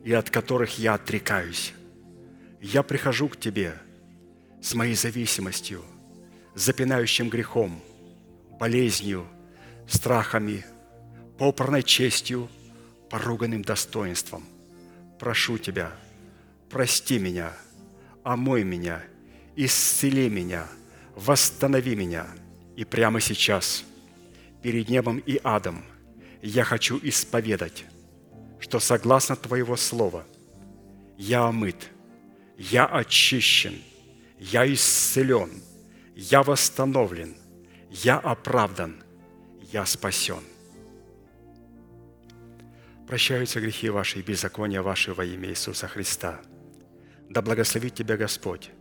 и от которых я отрекаюсь. Я прихожу к Тебе с моей зависимостью, запинающим грехом, болезнью, страхами, попорной честью, поруганным достоинством. Прошу Тебя, прости меня, омой меня, исцели меня, восстанови меня. И прямо сейчас, перед небом и адом, я хочу исповедать, что согласно Твоего Слова я омыт, я очищен, я исцелен, я восстановлен, я оправдан, я спасен. Прощаются грехи ваши и беззакония ваши во имя Иисуса Христа. Да благословит тебя Господь,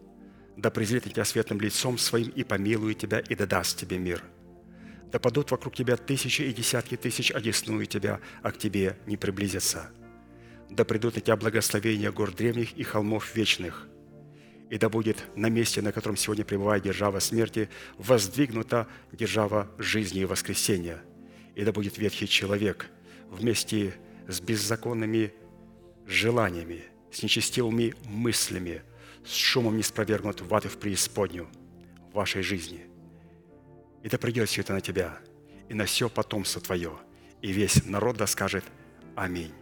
да презрит тебя светлым лицом своим и помилует тебя и да даст тебе мир. Да падут вокруг тебя тысячи и десятки тысяч, одесную тебя, а к тебе не приблизятся. Да придут на тебя благословения гор древних и холмов вечных. И да будет на месте, на котором сегодня пребывает держава смерти, воздвигнута держава жизни и воскресения. И да будет ветхий человек вместе с беззаконными желаниями, с нечестивыми мыслями, с шумом не спровергнут в ад и в преисподнюю вашей жизни. И да придет все это на тебя и на все потомство твое, и весь народ да скажет Аминь.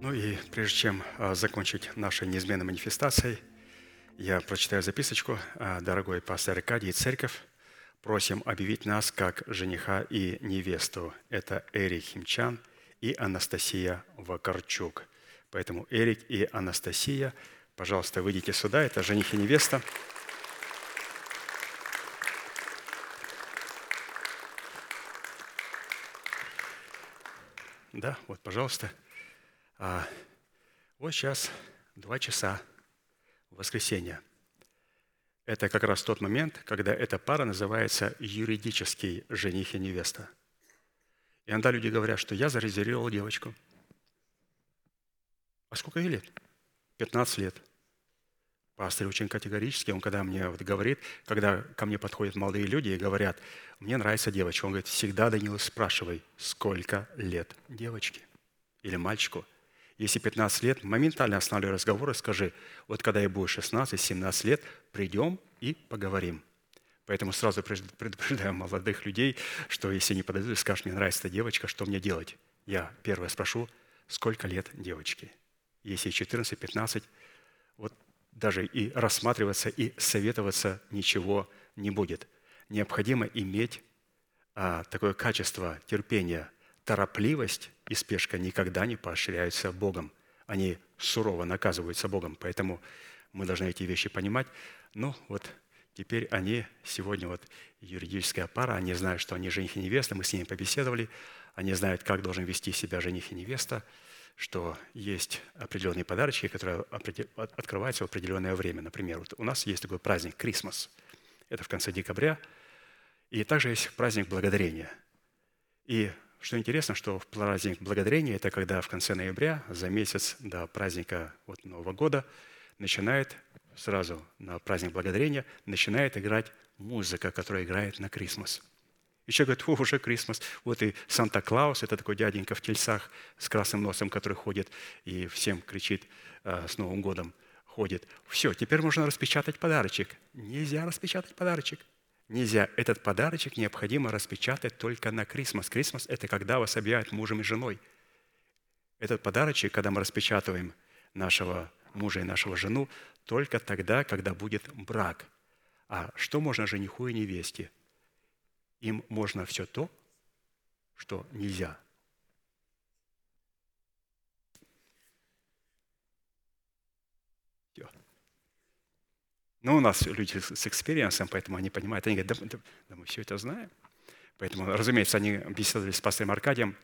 Ну и прежде чем а, закончить нашей неизменной манифестацией, я прочитаю записочку. А, Дорогой пастор Аркадий церковь, просим объявить нас как жениха и невесту. Это Эрик Химчан и Анастасия Вакарчук. Поэтому Эрик и Анастасия, пожалуйста, выйдите сюда. Это жених и невеста. Да, вот, пожалуйста. А вот сейчас два часа воскресенья. Это как раз тот момент, когда эта пара называется юридический жених и невеста. И иногда люди говорят, что я зарезервировал девочку. А сколько ей лет? 15 лет. Пастор очень категорически, он когда мне вот говорит, когда ко мне подходят молодые люди и говорят, мне нравится девочка, он говорит, всегда, Данила, спрашивай, сколько лет девочке или мальчику – если 15 лет, моментально останавливай разговор и скажи, вот когда я буду 16-17 лет, придем и поговорим. Поэтому сразу предупреждаю молодых людей, что если не подойдут и скажут, мне нравится эта девочка, что мне делать? Я первое спрошу, сколько лет девочке? Если 14-15, вот даже и рассматриваться, и советоваться ничего не будет. Необходимо иметь а, такое качество терпения – торопливость и спешка никогда не поощряются Богом. Они сурово наказываются Богом. Поэтому мы должны эти вещи понимать. Ну, вот теперь они, сегодня вот юридическая пара, они знают, что они жених и невеста, мы с ними побеседовали, они знают, как должен вести себя жених и невеста, что есть определенные подарочки, которые открываются в определенное время. Например, вот у нас есть такой праздник Крисмас. Это в конце декабря. И также есть праздник Благодарения. И что интересно, что в праздник Благодарения, это когда в конце ноября, за месяц до праздника вот Нового года, начинает сразу на праздник Благодарения, начинает играть музыка, которая играет на Крисмас. И человек говорит, о, уже Крисмас. Вот и Санта-Клаус, это такой дяденька в тельцах с красным носом, который ходит и всем кричит э, с Новым годом, ходит. Все, теперь можно распечатать подарочек. Нельзя распечатать подарочек. Нельзя. Этот подарочек необходимо распечатать только на Крисмас. Крисмас – это когда вас объявят мужем и женой. Этот подарочек, когда мы распечатываем нашего мужа и нашего жену, только тогда, когда будет брак. А что можно жениху и невесте? Им можно все то, что нельзя. Ну, у нас люди с experience ом, поэтому они понимают. Они говорят, да, да- да мы все это знаем. Поэтому, разумеется, они беседовали с пастором Аркадием,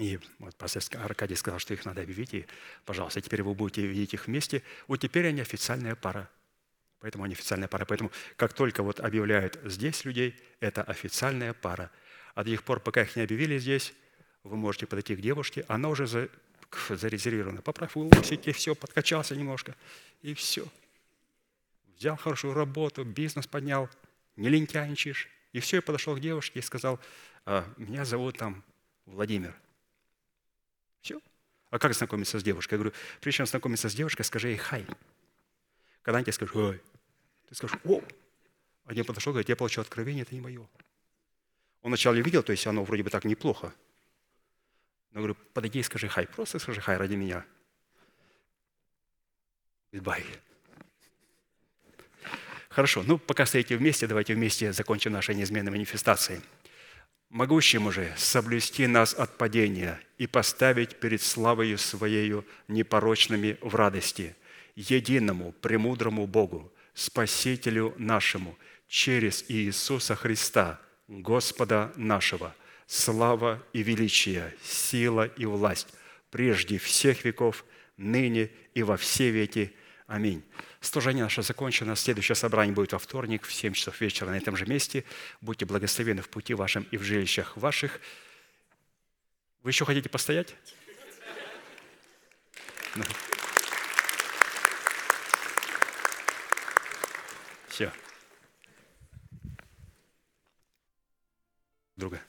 и вот пастор Аркадий сказал, что их надо объявить, и, пожалуйста, теперь вы будете видеть их вместе. Вот теперь они официальная пара. Поэтому они официальная пара. Поэтому как только вот объявляют здесь людей, это официальная пара. А до тех пор, пока их не объявили здесь, вы можете подойти к девушке, она уже за- зарезервирована. Поправь усики, все, подкачался немножко, и все. Взял хорошую работу, бизнес поднял, не лентяйничаешь. И все, я подошел к девушке и сказал, «А, меня зовут там Владимир. Все. А как знакомиться с девушкой? Я говорю, прежде чем знакомиться с девушкой, скажи ей «хай». Когда они тебе скажут «ой», ты скажешь «о». Один подошел, говорит, я получил откровение, это не мое. Он вначале видел, то есть оно вроде бы так неплохо. Но говорю, подойди и скажи «хай». Просто скажи «хай» ради меня. Goodbye. Хорошо, ну пока стоите вместе, давайте вместе закончим нашей неизменной манифестацией. Могущему же соблюсти нас от падения и поставить перед славою Своею непорочными в радости, единому, премудрому Богу, Спасителю нашему, через Иисуса Христа, Господа нашего, слава и величие, сила и власть, прежде всех веков, ныне и во все веки. Аминь. Служение наше закончено. Следующее собрание будет во вторник в 7 часов вечера на этом же месте. Будьте благословены в пути вашем и в жилищах ваших. Вы еще хотите постоять? Все. Друга.